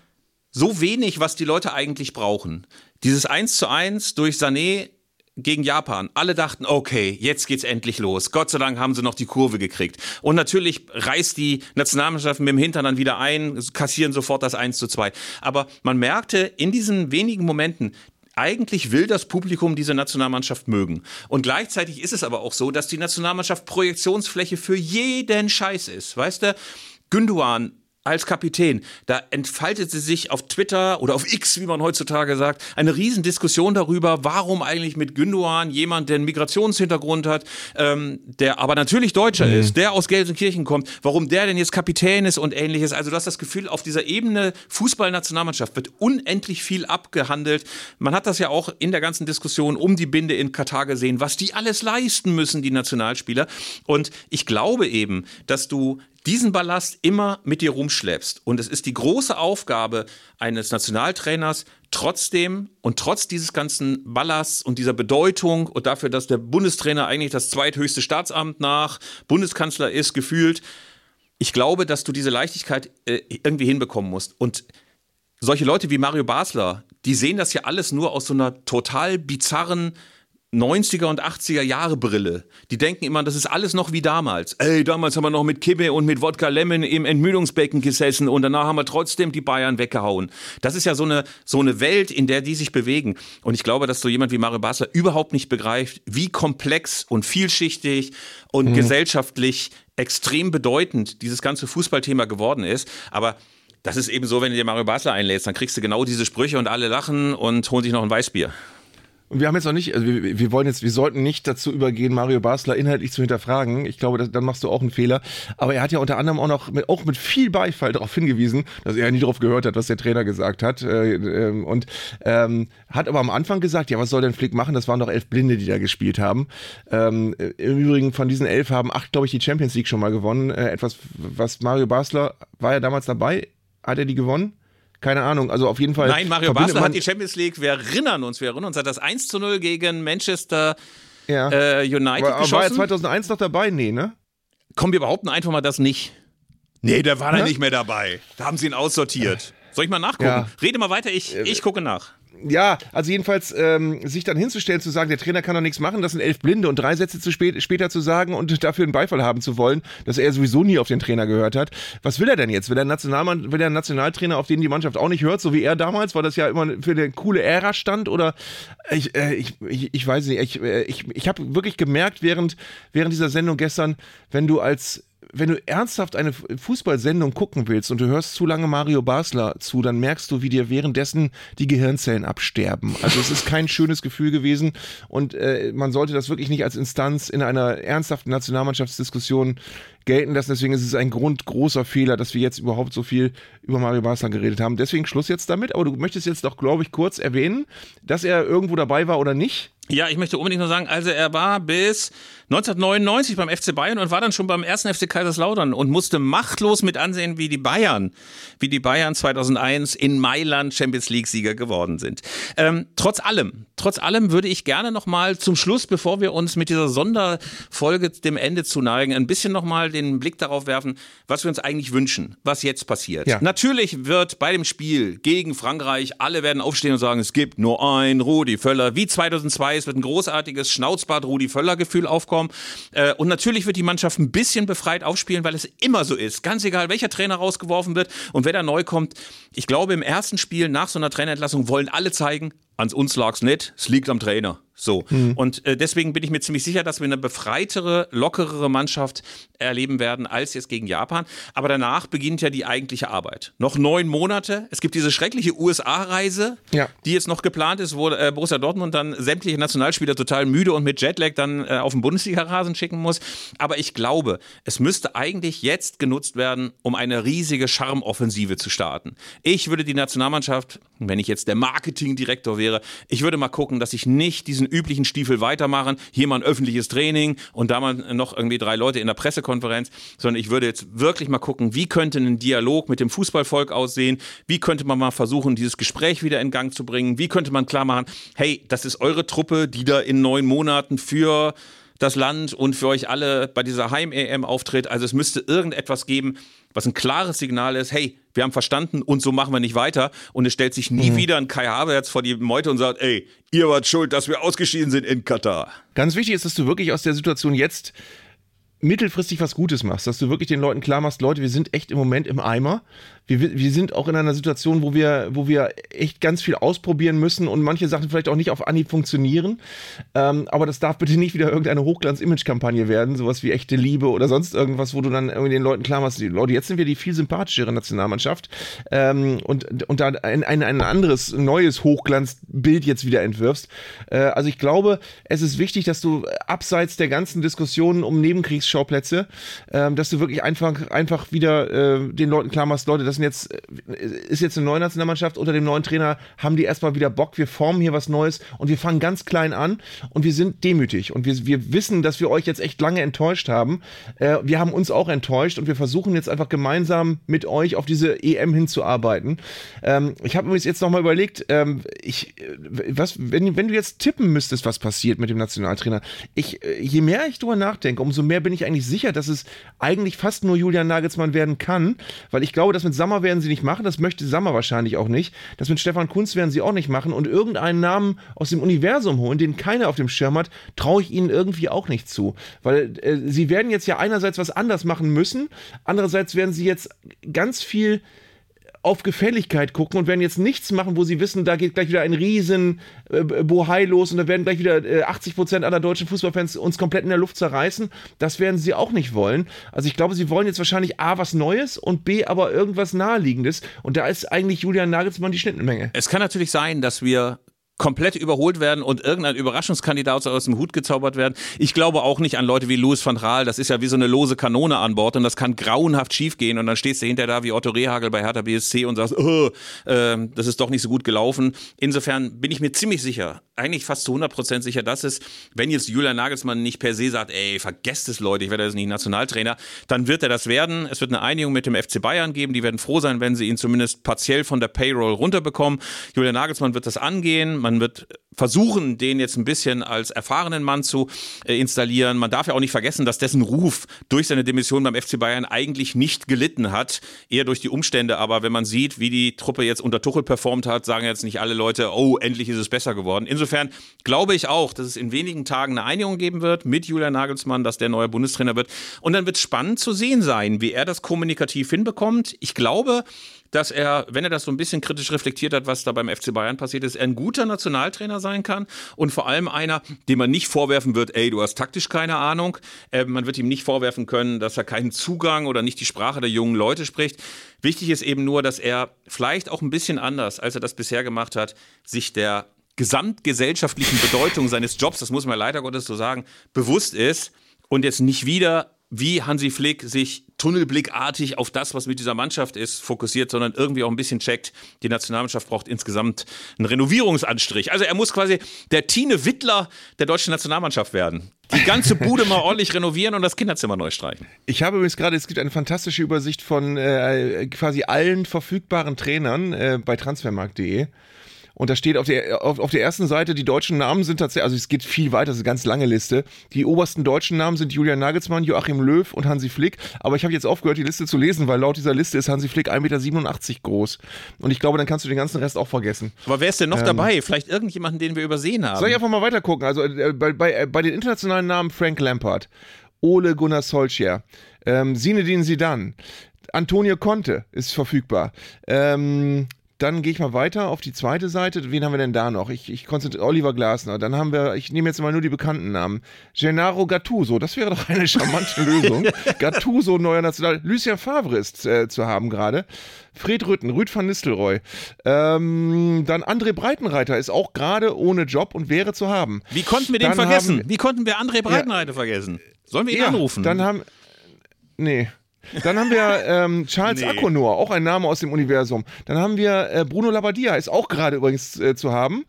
so wenig, was die Leute eigentlich brauchen. Dieses 1 zu 1 durch Sané gegen Japan. Alle dachten, okay, jetzt geht's endlich los. Gott sei Dank haben sie noch die Kurve gekriegt. Und natürlich reißt die Nationalmannschaft mit dem Hintern dann wieder ein, kassieren sofort das 1 zu 2. Aber man merkte in diesen wenigen Momenten, eigentlich will das Publikum diese Nationalmannschaft mögen. Und gleichzeitig ist es aber auch so, dass die Nationalmannschaft Projektionsfläche für jeden Scheiß ist. Weißt du, Günduan als Kapitän. Da entfaltete sich auf Twitter oder auf X, wie man heutzutage sagt, eine Riesendiskussion darüber, warum eigentlich mit Gündogan jemand, der einen Migrationshintergrund hat, ähm, der aber natürlich Deutscher mhm. ist, der aus Gelsenkirchen kommt, warum der denn jetzt Kapitän ist und ähnliches. Also du hast das Gefühl, auf dieser Ebene Fußballnationalmannschaft wird unendlich viel abgehandelt. Man hat das ja auch in der ganzen Diskussion um die Binde in Katar gesehen, was die alles leisten müssen, die Nationalspieler. Und ich glaube eben, dass du diesen Ballast immer mit dir rumschleppst. Und es ist die große Aufgabe eines Nationaltrainers, trotzdem und trotz dieses ganzen Ballasts und dieser Bedeutung und dafür, dass der Bundestrainer eigentlich das zweithöchste Staatsamt nach Bundeskanzler ist, gefühlt, ich glaube, dass du diese Leichtigkeit äh, irgendwie hinbekommen musst. Und solche Leute wie Mario Basler, die sehen das ja alles nur aus so einer total bizarren 90er und 80er Jahre Brille. Die denken immer, das ist alles noch wie damals. Ey, damals haben wir noch mit Kippe und mit Wodka Lemon im Entmüdungsbecken gesessen und danach haben wir trotzdem die Bayern weggehauen. Das ist ja so eine, so eine Welt, in der die sich bewegen. Und ich glaube, dass so jemand wie Mario Basler überhaupt nicht begreift, wie komplex und vielschichtig und mhm. gesellschaftlich extrem bedeutend dieses ganze Fußballthema geworden ist. Aber das ist eben so, wenn du dir Mario Basler einlädst, dann kriegst du genau diese Sprüche und alle lachen und holen sich noch ein Weißbier. Und wir haben jetzt noch nicht, also wir, wir, wollen jetzt, wir sollten nicht dazu übergehen, Mario Basler inhaltlich zu hinterfragen. Ich glaube, das, dann machst du auch einen Fehler. Aber er hat ja unter anderem auch noch mit, auch mit viel Beifall darauf hingewiesen, dass er nie darauf gehört hat, was der Trainer gesagt hat. Äh, äh, und ähm, hat aber am Anfang gesagt, ja, was soll denn Flick machen? Das waren doch elf Blinde, die da gespielt haben. Ähm, Im Übrigen von diesen elf haben acht, glaube ich, die Champions League schon mal gewonnen. Äh, etwas, was Mario Basler war ja damals dabei. Hat er die gewonnen? Keine Ahnung, also auf jeden Fall. Nein, Mario Basler hat die Champions League, wir erinnern uns, wir erinnern uns, hat das 1 zu 0 gegen Manchester ja. äh, United aber, geschossen. War er 2001 noch dabei? Nee, ne? Komm, wir behaupten einfach mal das nicht. Nee, da war ja? er nicht mehr dabei. Da haben sie ihn aussortiert. Soll ich mal nachgucken? Ja. Rede mal weiter, ich, ich gucke nach ja, also jedenfalls ähm, sich dann hinzustellen, zu sagen, der Trainer kann doch nichts machen, das sind elf Blinde und drei Sätze zu spät, später zu sagen und dafür einen Beifall haben zu wollen, dass er sowieso nie auf den Trainer gehört hat. Was will er denn jetzt? Will der, Nationalmann, will der Nationaltrainer, auf den die Mannschaft auch nicht hört, so wie er damals, weil das ja immer für eine coole Ära stand? Oder ich, äh, ich, ich, ich weiß nicht, ich, äh, ich, ich habe wirklich gemerkt während, während dieser Sendung gestern, wenn du als wenn du ernsthaft eine Fußballsendung gucken willst und du hörst zu lange Mario Basler zu, dann merkst du, wie dir währenddessen die Gehirnzellen absterben. Also es ist kein schönes Gefühl gewesen und äh, man sollte das wirklich nicht als Instanz in einer ernsthaften Nationalmannschaftsdiskussion gelten lassen. Deswegen ist es ein grundgroßer Fehler, dass wir jetzt überhaupt so viel über Mario Basler geredet haben. Deswegen Schluss jetzt damit. Aber du möchtest jetzt doch, glaube ich, kurz erwähnen, dass er irgendwo dabei war oder nicht. Ja, ich möchte unbedingt nur sagen, also er war bis 1999 beim FC Bayern und war dann schon beim ersten FC Kaiserslautern und musste machtlos mit ansehen, wie die Bayern, wie die Bayern 2001 in Mailand Champions League Sieger geworden sind. Ähm, trotz allem, trotz allem würde ich gerne nochmal zum Schluss, bevor wir uns mit dieser Sonderfolge dem Ende zuneigen, ein bisschen nochmal den Blick darauf werfen, was wir uns eigentlich wünschen, was jetzt passiert. Ja. Natürlich wird bei dem Spiel gegen Frankreich alle werden aufstehen und sagen, es gibt nur ein Rudi Völler, wie 2002 es wird ein großartiges Schnauzbart-Rudi-Völler-Gefühl aufkommen. Äh, und natürlich wird die Mannschaft ein bisschen befreit aufspielen, weil es immer so ist. Ganz egal, welcher Trainer rausgeworfen wird und wer da neu kommt. Ich glaube, im ersten Spiel nach so einer Trainerentlassung wollen alle zeigen, ans uns lag's nicht, es liegt am Trainer. So. Mhm. Und äh, deswegen bin ich mir ziemlich sicher, dass wir eine befreitere, lockerere Mannschaft erleben werden als jetzt gegen Japan. Aber danach beginnt ja die eigentliche Arbeit. Noch neun Monate. Es gibt diese schreckliche USA-Reise, ja. die jetzt noch geplant ist, wo äh, Borussia Dortmund dann sämtliche Nationalspieler total müde und mit Jetlag dann äh, auf den Bundesliga-Rasen schicken muss. Aber ich glaube, es müsste eigentlich jetzt genutzt werden, um eine riesige Charmoffensive zu starten. Ich würde die Nationalmannschaft, wenn ich jetzt der Marketingdirektor wäre, ich würde mal gucken, dass ich nicht diesen üblichen Stiefel weitermachen, hier mal ein öffentliches Training und da mal noch irgendwie drei Leute in der Presse Pressekonferenz, sondern ich würde jetzt wirklich mal gucken, wie könnte ein Dialog mit dem Fußballvolk aussehen, wie könnte man mal versuchen, dieses Gespräch wieder in Gang zu bringen, wie könnte man klar machen, hey, das ist eure Truppe, die da in neun Monaten für das Land und für euch alle bei dieser Heim-EM auftritt. Also es müsste irgendetwas geben, was ein klares Signal ist, hey, wir haben verstanden und so machen wir nicht weiter. Und es stellt sich nie mhm. wieder ein Kai Havertz vor die Meute und sagt, ey, ihr wart schuld, dass wir ausgeschieden sind in Katar. Ganz wichtig ist, dass du wirklich aus der Situation jetzt mittelfristig was Gutes machst, dass du wirklich den Leuten klar machst, Leute, wir sind echt im Moment im Eimer wir, wir sind auch in einer Situation, wo wir, wo wir echt ganz viel ausprobieren müssen und manche Sachen vielleicht auch nicht auf Anhieb funktionieren. Ähm, aber das darf bitte nicht wieder irgendeine Hochglanz-Image-Kampagne werden, sowas wie echte Liebe oder sonst irgendwas, wo du dann irgendwie den Leuten klar machst, Leute, jetzt sind wir die viel sympathischere Nationalmannschaft ähm, und, und da ein, ein, ein anderes, neues Hochglanzbild jetzt wieder entwirfst. Äh, also ich glaube, es ist wichtig, dass du abseits der ganzen Diskussionen um Nebenkriegsschauplätze, äh, dass du wirklich einfach, einfach wieder äh, den Leuten klar machst, Leute, das sind jetzt, ist jetzt eine neue Nationalmannschaft unter dem neuen Trainer, haben die erstmal wieder Bock, wir formen hier was Neues und wir fangen ganz klein an und wir sind demütig und wir, wir wissen, dass wir euch jetzt echt lange enttäuscht haben. Äh, wir haben uns auch enttäuscht und wir versuchen jetzt einfach gemeinsam mit euch auf diese EM hinzuarbeiten. Ähm, ich habe mir jetzt nochmal überlegt, ähm, ich, was, wenn, wenn du jetzt tippen müsstest, was passiert mit dem Nationaltrainer, ich, je mehr ich drüber nachdenke, umso mehr bin ich eigentlich sicher, dass es eigentlich fast nur Julian Nagelsmann werden kann, weil ich glaube, dass mit Sammer werden sie nicht machen, das möchte Sammer wahrscheinlich auch nicht. Das mit Stefan Kunz werden sie auch nicht machen und irgendeinen Namen aus dem Universum holen, den keiner auf dem Schirm hat, traue ich ihnen irgendwie auch nicht zu. Weil äh, sie werden jetzt ja einerseits was anders machen müssen, andererseits werden sie jetzt ganz viel auf Gefälligkeit gucken und werden jetzt nichts machen, wo sie wissen, da geht gleich wieder ein riesen äh, Bohai los und da werden gleich wieder äh, 80 Prozent aller deutschen Fußballfans uns komplett in der Luft zerreißen. Das werden sie auch nicht wollen. Also ich glaube, sie wollen jetzt wahrscheinlich A, was Neues und B, aber irgendwas Naheliegendes. Und da ist eigentlich Julian Nagelsmann die Schnittmenge. Es kann natürlich sein, dass wir komplett überholt werden und irgendein Überraschungskandidat aus dem Hut gezaubert werden. Ich glaube auch nicht an Leute wie Louis van Raal. Das ist ja wie so eine lose Kanone an Bord und das kann grauenhaft schiefgehen und dann stehst du hinterher da wie Otto Rehagel bei Hertha BSC und sagst, oh, äh, das ist doch nicht so gut gelaufen. Insofern bin ich mir ziemlich sicher, eigentlich fast zu 100 Prozent sicher, dass es, wenn jetzt Julian Nagelsmann nicht per se sagt, ey, vergesst es Leute, ich werde jetzt nicht Nationaltrainer, dann wird er das werden. Es wird eine Einigung mit dem FC Bayern geben. Die werden froh sein, wenn sie ihn zumindest partiell von der Payroll runterbekommen. Julian Nagelsmann wird das angehen man wird versuchen, den jetzt ein bisschen als erfahrenen Mann zu äh, installieren. Man darf ja auch nicht vergessen, dass dessen Ruf durch seine Demission beim FC Bayern eigentlich nicht gelitten hat, eher durch die Umstände. Aber wenn man sieht, wie die Truppe jetzt unter Tuchel performt hat, sagen jetzt nicht alle Leute, oh, endlich ist es besser geworden. Insofern glaube ich auch, dass es in wenigen Tagen eine Einigung geben wird mit Julian Nagelsmann, dass der neue Bundestrainer wird. Und dann wird es spannend zu sehen sein, wie er das kommunikativ hinbekommt. Ich glaube, dass er, wenn er das so ein bisschen kritisch reflektiert hat, was da beim FC Bayern passiert ist, er ein guter Nationaltrainer sein kann und vor allem einer, dem man nicht vorwerfen wird, ey, du hast taktisch keine Ahnung. Äh, man wird ihm nicht vorwerfen können, dass er keinen Zugang oder nicht die Sprache der jungen Leute spricht. Wichtig ist eben nur, dass er vielleicht auch ein bisschen anders, als er das bisher gemacht hat, sich der gesamtgesellschaftlichen Bedeutung seines Jobs, das muss man leider Gottes so sagen, bewusst ist und jetzt nicht wieder wie Hansi Flick sich tunnelblickartig auf das, was mit dieser Mannschaft ist, fokussiert, sondern irgendwie auch ein bisschen checkt, die Nationalmannschaft braucht insgesamt einen Renovierungsanstrich. Also er muss quasi der Tine Wittler der deutschen Nationalmannschaft werden. Die ganze Bude mal ordentlich renovieren und das Kinderzimmer neu streichen. Ich habe übrigens gerade, es gibt eine fantastische Übersicht von äh, quasi allen verfügbaren Trainern äh, bei transfermarkt.de. Und da steht auf der, auf, auf der ersten Seite, die deutschen Namen sind tatsächlich, also es geht viel weiter, das ist eine ganz lange Liste. Die obersten deutschen Namen sind Julian Nagelsmann, Joachim Löw und Hansi Flick. Aber ich habe jetzt aufgehört, die Liste zu lesen, weil laut dieser Liste ist Hansi Flick 1,87 Meter groß. Und ich glaube, dann kannst du den ganzen Rest auch vergessen. Aber wer ist denn noch ähm, dabei? Vielleicht irgendjemanden, den wir übersehen haben. Soll ich einfach mal weiter gucken? Also äh, bei, bei, äh, bei den internationalen Namen Frank Lampard, Ole Gunnar Solskjaer, ähm, Sinedin Sidan, Antonio Conte ist verfügbar. Ähm, dann gehe ich mal weiter auf die zweite Seite. Wen haben wir denn da noch? Ich, ich konzentriere Oliver Glasner. Dann haben wir, ich nehme jetzt mal nur die bekannten Namen. Gennaro Gattuso, das wäre doch eine charmante Lösung. Gattuso, neuer National. Lucien Favre ist äh, zu haben gerade. Fred Rütten, Rüd van Nistelrooy. Ähm, dann André Breitenreiter ist auch gerade ohne Job und wäre zu haben. Wie konnten wir den Dann vergessen? haben- Wie konnten wir André Breitenreiter vergessen? Sollen wir ihn Ja, anrufen? Dann haben. Nee. Dann haben wir ähm, Charles Nee. Akonor, auch ein Name aus dem Universum. Dann haben wir äh, Bruno Labbadia, ist auch gerade übrigens äh, zu haben.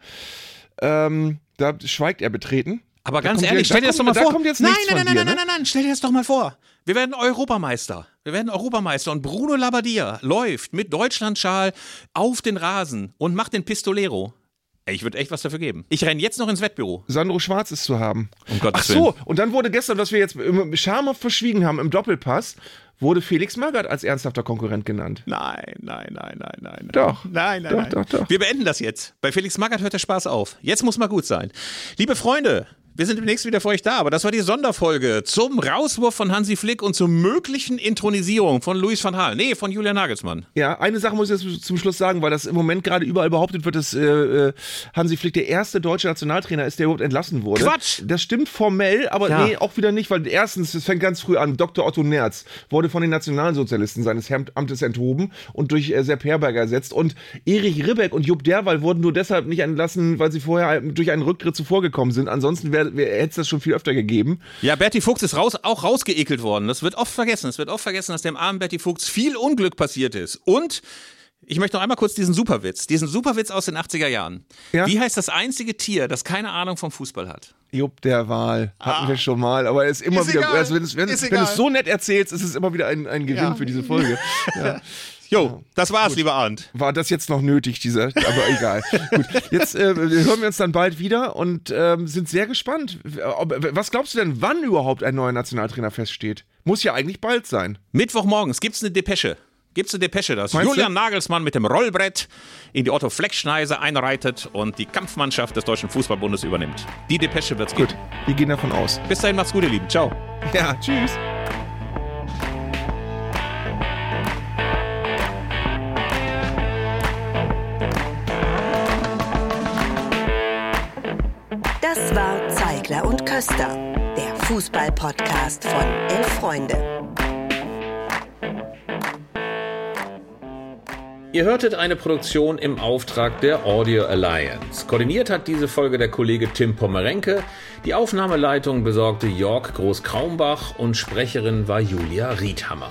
Ähm, da schweigt er betreten. Aber Da ganz ehrlich, stell dir da das doch mal vor. Da kommt jetzt nein, nein, nein, dir, nein, ne? nein, nein, nein, stell dir das doch mal vor. Wir werden Europameister. Wir werden Europameister und Bruno Labbadia läuft mit Deutschlandschal auf den Rasen und macht den Pistolero. Ey, Ich würde echt was dafür geben. Ich renne jetzt noch ins Wettbüro. Sandro Schwarz ist zu haben. Um Gottes Ach so, und dann wurde gestern, was wir jetzt im- schamhaft verschwiegen haben im Doppelpass, wurde Felix Magath als ernsthafter Konkurrent genannt. Nein, nein, nein, nein, nein. Doch. Nein, nein, Doch, nein. doch, doch. Wir beenden das jetzt. Bei Felix Magath hört der Spaß auf. Jetzt muss mal gut sein. Liebe Freunde, wir sind demnächst wieder für euch da, aber das war die Sonderfolge zum Rauswurf von Hansi Flick und zur möglichen Intronisierung von Luis van Gaal. Nee, von Julian Nagelsmann. Ja, eine Sache muss ich jetzt zum Schluss sagen, weil das im Moment gerade überall behauptet wird, dass äh, äh, Hansi Flick der erste deutsche Nationaltrainer ist, der überhaupt entlassen wurde. Quatsch! Das stimmt formell, aber Ja. nee, auch wieder nicht, weil erstens, es fängt ganz früh an, Dr. Otto Nerz wurde von den Nationalsozialisten seines Amtes enthoben und durch äh, Sepp Herberger ersetzt und Erich Ribbeck und Jupp Derwal wurden nur deshalb nicht entlassen, weil sie vorher durch einen Rücktritt zuvor gekommen sind. Ansonsten hätte es das schon viel öfter gegeben. Ja, Berti Fuchs ist raus, auch rausgeekelt worden. Das wird oft vergessen. Es wird oft vergessen, dass dem armen Berti Fuchs viel Unglück passiert ist. Und ich möchte noch einmal kurz diesen Superwitz, diesen Superwitz aus den 80er Jahren. Ja? Wie heißt das einzige Tier, das keine Ahnung vom Fußball hat? Jupp der Wahl hatten wir schon mal, aber er ist immer Ist wieder, egal. also wenn, es, wenn, Ist es, wenn du es so nett erzählst, ist es immer wieder ein, ein Gewinn für diese Folge. Ja. Jo, das war's, lieber Arndt. War das jetzt noch nötig, dieser, aber egal. Gut, jetzt äh, hören wir uns dann bald wieder und ähm, sind sehr gespannt. Ob- Was glaubst du denn, wann überhaupt ein neuer Nationaltrainer feststeht? Muss ja eigentlich bald sein. Mittwochmorgens gibt's eine Depesche. Gibt's eine Depesche, dass Meinst du? Julian Nagelsmann mit dem Rollbrett in die Otto Fleck-Schneise einreitet und die Kampfmannschaft des Deutschen Fußballbundes übernimmt. Die Depesche wird's geben. Gut, wir gehen davon aus. Bis dahin macht's gut, ihr Lieben. Ciao. Ja, tschüss. Zeigler und Köster, der Fußball-Podcast von Elf Freunde. Ihr hörtet eine Produktion im Auftrag der Audio Alliance. Koordiniert hat diese Folge der Kollege Tim Pommerenke. Die Aufnahmeleitung besorgte Jörg Groß-Kraumbach und Sprecherin war Julia Riedhammer.